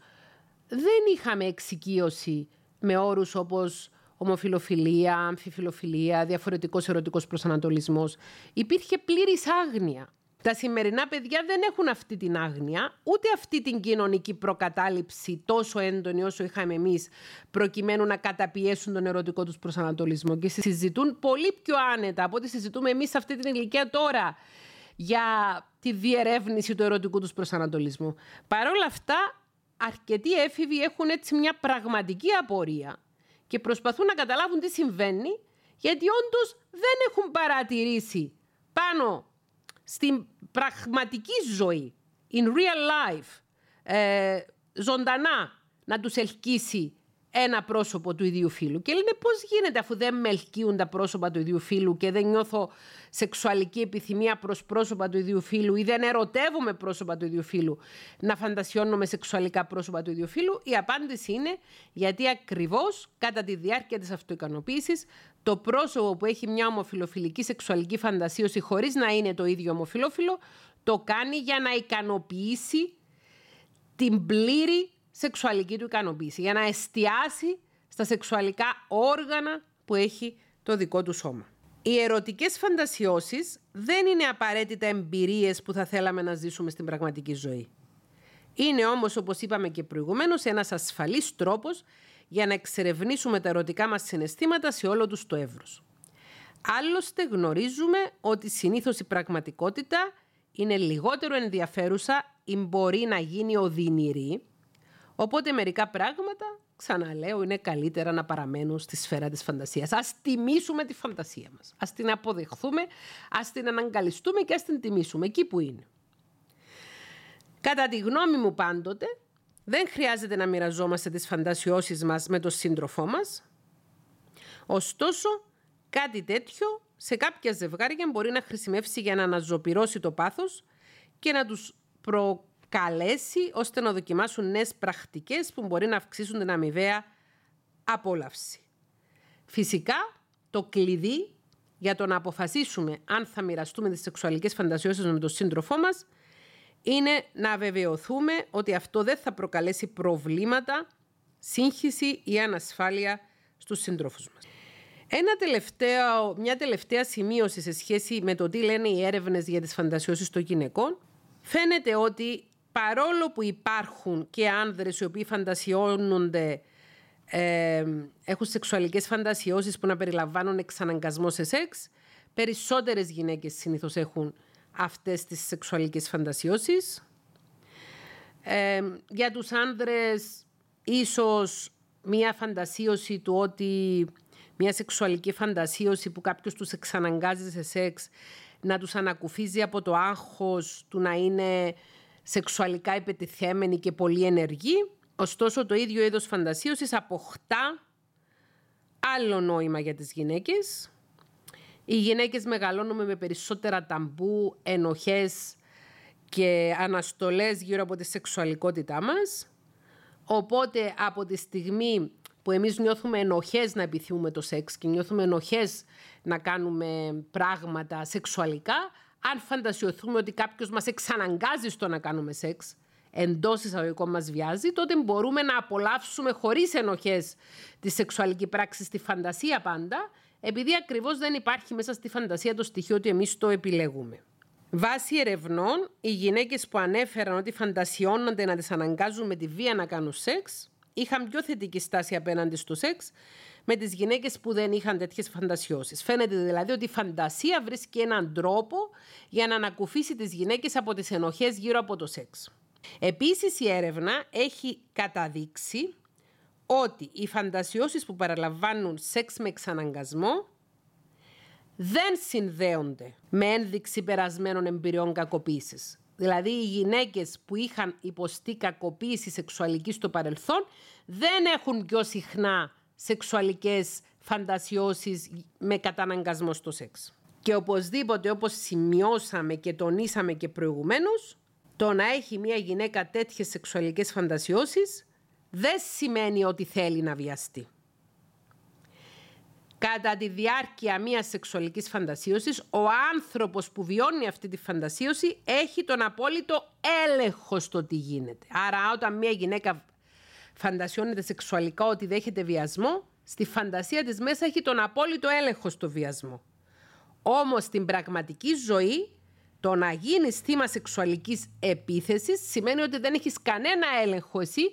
δεν είχαμε εξοικείωση με όρους όπως ομοφιλοφιλία, αμφιφιλοφιλία, διαφορετικός ερωτικός προσανατολισμός. Υπήρχε πλήρης άγνοια. Τα σημερινά παιδιά δεν έχουν αυτή την άγνοια, ούτε αυτή την κοινωνική προκατάληψη τόσο έντονη όσο είχαμε εμείς, προκειμένου να καταπιέσουν τον ερωτικό τους προσανατολισμό και συζητούν πολύ πιο άνετα από ό,τι συζητούμε εμείς σε αυτή την ηλικία τώρα για τη διερεύνηση του ερωτικού τους προσανατολισμού. Παρ' όλα αυτά, αρκετοί έφηβοι έχουν έτσι μια πραγματική απορία και προσπαθούν να καταλάβουν τι συμβαίνει, γιατί όντως δεν έχουν παρατηρήσει πάνω στην πραγματική ζωή, in real life, ε, ζωντανά να τους ελκύσει ένα πρόσωπο του ίδιου φίλου. Και λένε πώς γίνεται αφού δεν με ελκύουν τα πρόσωπα του ίδιου φίλου και δεν νιώθω σεξουαλική επιθυμία προς πρόσωπα του ίδιου φίλου ή δεν ερωτεύομαι πρόσωπα του ίδιου φίλου να φαντασιώνομαι σεξουαλικά πρόσωπα του ίδιου φίλου; Η απάντηση είναι γιατί ακριβώς κατά τη διάρκεια της αυτοικανοποίησης το πρόσωπο που έχει μια ομοφιλοφιλική σεξουαλική φαντασίωση χωρίς να είναι το ίδιο ομοφιλόφιλο το κάνει για να ικανοποιήσει την πλήρη σεξουαλική του ικανοποίηση, για να εστιάσει στα σεξουαλικά όργανα που έχει το δικό του σώμα. Οι ερωτικές φαντασιώσεις δεν είναι απαραίτητα εμπειρίες που θα θέλαμε να ζήσουμε στην πραγματική ζωή. Είναι όμως, όπως είπαμε και προηγουμένως, ένας ασφαλής τρόπος για να εξερευνήσουμε τα ερωτικά μας συναισθήματα σε όλο τους το εύρος. Άλλωστε γνωρίζουμε ότι συνήθως η πραγματικότητα είναι λιγότερο ενδιαφέρουσα ή μπορεί να γίνει οδυνηρή, οπότε μερικά πράγματα, ξαναλέω, είναι καλύτερα να παραμένουν στη σφαίρα της φαντασίας. Ας τιμήσουμε τη φαντασία μας, ας την αποδεχθούμε, ας την αναγκαλιστούμε και ας την τιμήσουμε εκεί που είναι. Κατά τη γνώμη μου πάντοτε, δεν χρειάζεται να μοιραζόμαστε τις φαντασιώσεις μας με τον σύντροφό μας. Ωστόσο, κάτι τέτοιο σε κάποια ζευγάρια μπορεί να χρησιμεύσει για να αναζωπυρώσει το πάθος και να τους προκαλέσει ώστε να δοκιμάσουν νέες πρακτικές που μπορεί να αυξήσουν την αμοιβαία απόλαυση. Φυσικά, το κλειδί για το να αποφασίσουμε αν θα μοιραστούμε τις σεξουαλικές φαντασιώσεις με τον σύντροφό μας είναι να βεβαιωθούμε ότι αυτό δεν θα προκαλέσει προβλήματα, σύγχυση ή ανασφάλεια στους συντρόφους μας. Ένα τελευταίο, μια τελευταία σημείωση σε σχέση με το τι λένε οι έρευνες για τις φαντασιώσεις των γυναικών. Φαίνεται ότι παρόλο που υπάρχουν και άνδρες οι οποίοι φαντασιώνονται ε, έχουν σεξουαλικές φαντασιώσεις που να περιλαμβάνουν εξαναγκασμό σε σεξ, περισσότερες γυναίκες συνήθως έχουν αυτές τις σεξουαλικές φαντασιώσεις. Ε, για τους άνδρες ίσως μία φαντασίωση του ότι μία σεξουαλική φαντασίωση που κάποιος τους εξαναγκάζει σε σεξ να τους ανακουφίζει από το άγχος του να είναι σεξουαλικά επιτεθέμενοι και πολύ ενεργοί. Ωστόσο το ίδιο είδος φαντασίωσης αποκτά άλλο νόημα για τις γυναίκες οι γυναίκες μεγαλώνουμε με περισσότερα ταμπού, ενοχές και αναστολές γύρω από τη σεξουαλικότητά μας. Οπότε από τη στιγμή που εμείς νιώθουμε ενοχές να επιθυμούμε το σεξ και νιώθουμε ενοχές να κάνουμε πράγματα σεξουαλικά, αν φαντασιωθούμε ότι κάποιος μας εξαναγκάζει στο να κάνουμε σεξ, εντός εισαγωγικών μας βιάζει, τότε μπορούμε να απολαύσουμε χωρίς ενοχές τη σεξουαλική πράξη στη φαντασία πάντα επειδή ακριβώς δεν υπάρχει μέσα στη φαντασία το στοιχείο ότι εμείς το επιλέγουμε. Βάσει ερευνών, οι γυναίκες που ανέφεραν ότι φαντασιώνονται να τις αναγκάζουν με τη βία να κάνουν σεξ, είχαν πιο θετική στάση απέναντι στο σεξ με τις γυναίκες που δεν είχαν τέτοιες φαντασιώσεις. Φαίνεται δηλαδή ότι η φαντασία βρίσκει έναν τρόπο για να ανακουφίσει τις γυναίκες από τις ενοχές γύρω από το σεξ. Επίσης, η έρευνα έχει καταδείξει ότι οι φαντασιώσεις που παραλαμβάνουν σεξ με εξαναγκασμό δεν συνδέονται με ένδειξη περασμένων εμπειριών κακοποίησης. Δηλαδή οι γυναίκες που είχαν υποστεί κακοποίηση σεξουαλική στο παρελθόν δεν έχουν πιο συχνά σεξουαλικές φαντασιώσεις με καταναγκασμό στο σεξ. Και οπωσδήποτε όπως σημειώσαμε και τονίσαμε και προηγουμένως, το να έχει μια γυναίκα τέτοιες σεξουαλικές φαντασιώσεις δεν σημαίνει ότι θέλει να βιαστεί. Κατά τη διάρκεια μιας σεξουαλικής φαντασίωσης, ο άνθρωπος που βιώνει αυτή τη φαντασίωση έχει τον απόλυτο έλεγχο στο τι γίνεται. Άρα όταν μια γυναίκα φαντασιώνεται σεξουαλικά ότι δέχεται βιασμό, στη φαντασία της μέσα έχει τον απόλυτο έλεγχο στο βιασμό. Όμως στην πραγματική ζωή το να γίνεις θύμα σεξουαλικής επίθεσης σημαίνει ότι δεν έχεις κανένα έλεγχο εσύ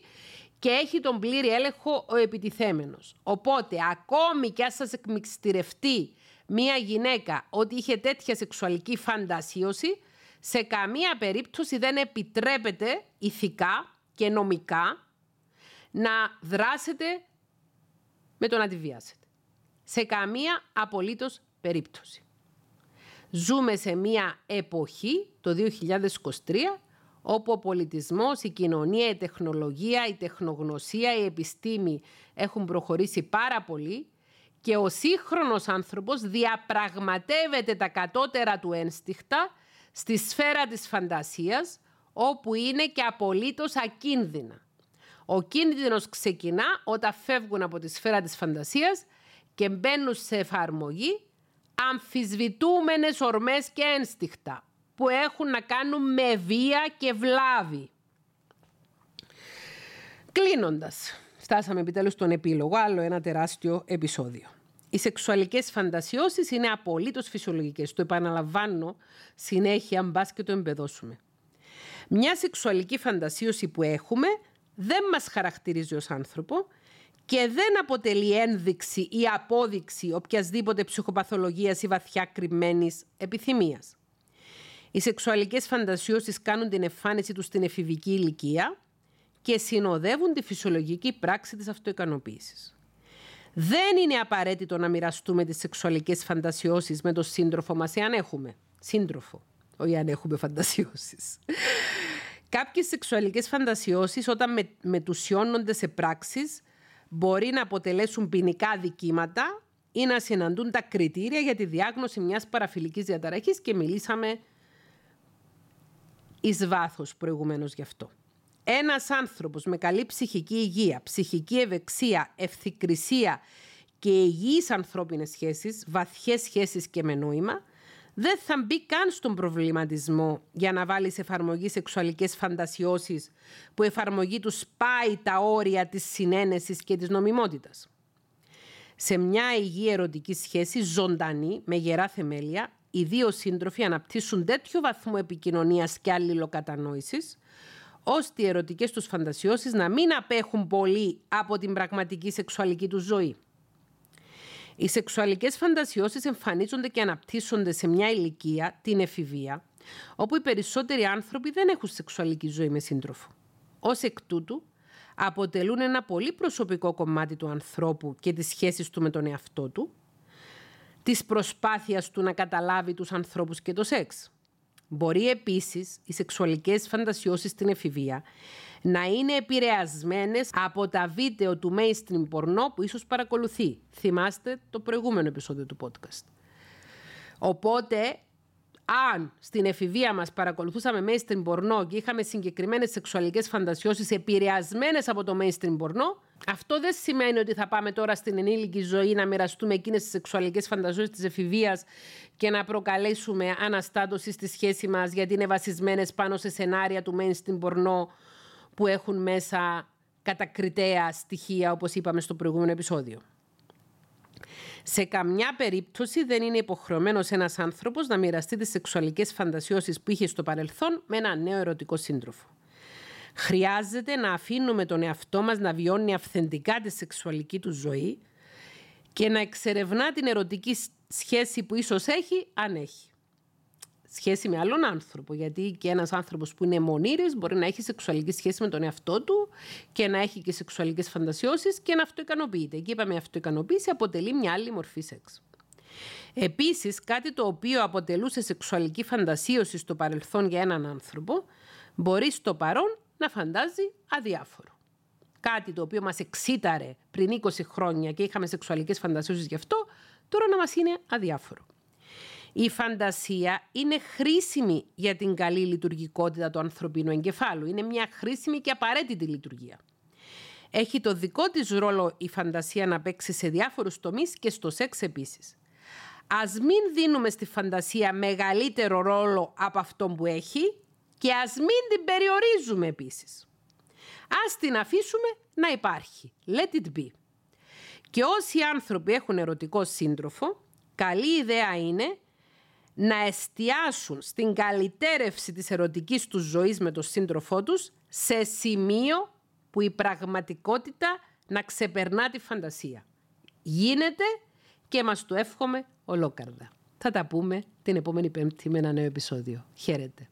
και έχει τον πλήρη έλεγχο ο επιτιθέμενος. Οπότε, ακόμη και αν σας εκμυστηρευτεί μία γυναίκα ότι είχε τέτοια σεξουαλική φαντασίωση, σε καμία περίπτωση δεν επιτρέπεται ηθικά και νομικά να δράσετε με το να τη βιάσετε. Σε καμία απολύτως περίπτωση. Ζούμε σε μία εποχή, το 2023, όπου ο πολιτισμός, η κοινωνία, η τεχνολογία, η τεχνογνωσία, η επιστήμη έχουν προχωρήσει πάρα πολύ και ο σύγχρονος άνθρωπος διαπραγματεύεται τα κατώτερα του ένστιχτα στη σφαίρα της φαντασίας, όπου είναι και απολύτως ακίνδυνα. Ο κίνδυνος ξεκινά όταν φεύγουν από τη σφαίρα της φαντασίας και μπαίνουν σε εφαρμογή αμφισβητούμενες ορμές και ένστιχτα, που έχουν να κάνουν με βία και βλάβη. Κλείνοντας, φτάσαμε επιτέλους στον επίλογο, άλλο ένα τεράστιο επεισόδιο. Οι σεξουαλικές φαντασιώσεις είναι απολύτως φυσιολογικές. Το επαναλαμβάνω συνέχεια, αν και το εμπεδώσουμε. Μια σεξουαλική φαντασίωση που έχουμε δεν μας χαρακτηρίζει ως άνθρωπο και δεν αποτελεί ένδειξη ή απόδειξη οποιασδήποτε ψυχοπαθολογίας ή βαθιά κρυμμένης επιθυμίας. Οι σεξουαλικές φαντασιώσεις κάνουν την εμφάνιση τους στην εφηβική ηλικία και συνοδεύουν τη φυσιολογική πράξη της αυτοικανοποίησης. Δεν είναι απαραίτητο να μοιραστούμε τις σεξουαλικές φαντασιώσεις με τον σύντροφο μας εάν έχουμε σύντροφο, όχι αν έχουμε φαντασιώσεις. Κάποιες σεξουαλικές φαντασιώσεις όταν με, μετουσιώνονται σε πράξεις μπορεί να αποτελέσουν ποινικά δικήματα ή να συναντούν τα κριτήρια για τη διάγνωση μιας παραφιλικής διαταραχής και μιλήσαμε εις βάθος προηγουμένως γι' αυτό. Ένας άνθρωπος με καλή ψυχική υγεία, ψυχική ευεξία, ευθυκρισία και υγιείς ανθρώπινες σχέσεις, βαθιές σχέσεις και με νόημα, δεν θα μπει καν στον προβληματισμό για να βάλεις σε εφαρμογή σεξουαλικές φαντασιώσεις που εφαρμογή τους σπάει τα όρια της συνένεσης και της νομιμότητας. Σε μια υγιή ερωτική σχέση ζωντανή, με γερά θεμέλια, οι δύο σύντροφοι αναπτύσσουν τέτοιο βαθμό επικοινωνίας και αλληλοκατανόησης, ώστε οι ερωτικές τους φαντασιώσεις να μην απέχουν πολύ από την πραγματική σεξουαλική τους ζωή. Οι σεξουαλικές φαντασιώσεις εμφανίζονται και αναπτύσσονται σε μια ηλικία, την εφηβεία, όπου οι περισσότεροι άνθρωποι δεν έχουν σεξουαλική ζωή με σύντροφο. Ως εκ τούτου, αποτελούν ένα πολύ προσωπικό κομμάτι του ανθρώπου και της σχέσης του με τον εαυτό του, της προσπάθειας του να καταλάβει τους ανθρώπους και το σεξ. Μπορεί επίσης οι σεξουαλικές φαντασιώσεις στην εφηβεία να είναι επηρεασμένες από τα βίντεο του mainstream πορνό που ίσως παρακολουθεί. Θυμάστε το προηγούμενο επεισόδιο του podcast. Οπότε, αν στην εφηβεία μας παρακολουθούσαμε mainstream πορνό και είχαμε συγκεκριμένες σεξουαλικές φαντασιώσεις επηρεασμένες από το mainstream πορνό, αυτό δεν σημαίνει ότι θα πάμε τώρα στην ενήλικη ζωή να μοιραστούμε εκείνες τις σεξουαλικές φαντασιώσεις της εφηβείας και να προκαλέσουμε αναστάτωση στη σχέση μας γιατί είναι βασισμένες πάνω σε σενάρια του mainstream πορνό που έχουν μέσα κατακριτέα στοιχεία, όπως είπαμε στο προηγούμενο επεισόδιο. Σε καμιά περίπτωση δεν είναι υποχρεωμένος ένας άνθρωπος να μοιραστεί τις σεξουαλικές φαντασιώσεις που είχε στο παρελθόν με ένα νέο ερωτικό σύντροφο. Χρειάζεται να αφήνουμε τον εαυτό μας να βιώνει αυθεντικά τη σεξουαλική του ζωή και να εξερευνά την ερωτική σχέση που ίσως έχει, αν έχει σχέση με άλλον άνθρωπο. Γιατί και ένας άνθρωπος που είναι μονήρης μπορεί να έχει σεξουαλική σχέση με τον εαυτό του και να έχει και σεξουαλικές φαντασιώσεις και να αυτοικανοποιείται. Και είπαμε, αυτοικανοποίηση αποτελεί μια άλλη μορφή σεξ. Επίσης, κάτι το οποίο αποτελούσε σεξουαλική φαντασίωση στο παρελθόν για έναν άνθρωπο, μπορεί στο παρόν να φαντάζει αδιάφορο. Κάτι το οποίο μας εξήταρε πριν 20 χρόνια και είχαμε σεξουαλικές φαντασίωσεις γι' αυτό, τώρα να μας είναι αδιάφορο. Η φαντασία είναι χρήσιμη για την καλή λειτουργικότητα του ανθρωπίνου εγκεφάλου. Είναι μια χρήσιμη και απαραίτητη λειτουργία. Έχει το δικό της ρόλο η φαντασία να παίξει σε διάφορους τομείς και στο σεξ επίσης. Ας μην δίνουμε στη φαντασία μεγαλύτερο ρόλο από αυτό που έχει και ας μην την περιορίζουμε επίσης. Ας την αφήσουμε να υπάρχει. Let it be. Και όσοι άνθρωποι έχουν ερωτικό σύντροφο, καλή ιδέα είναι να εστιάσουν στην καλυτέρευση της ερωτικής τους ζωής με τον σύντροφό τους σε σημείο που η πραγματικότητα να ξεπερνά τη φαντασία. Γίνεται και μας το εύχομαι ολόκαρδα. Θα τα πούμε την επόμενη πέμπτη με ένα νέο επεισόδιο. Χαίρετε.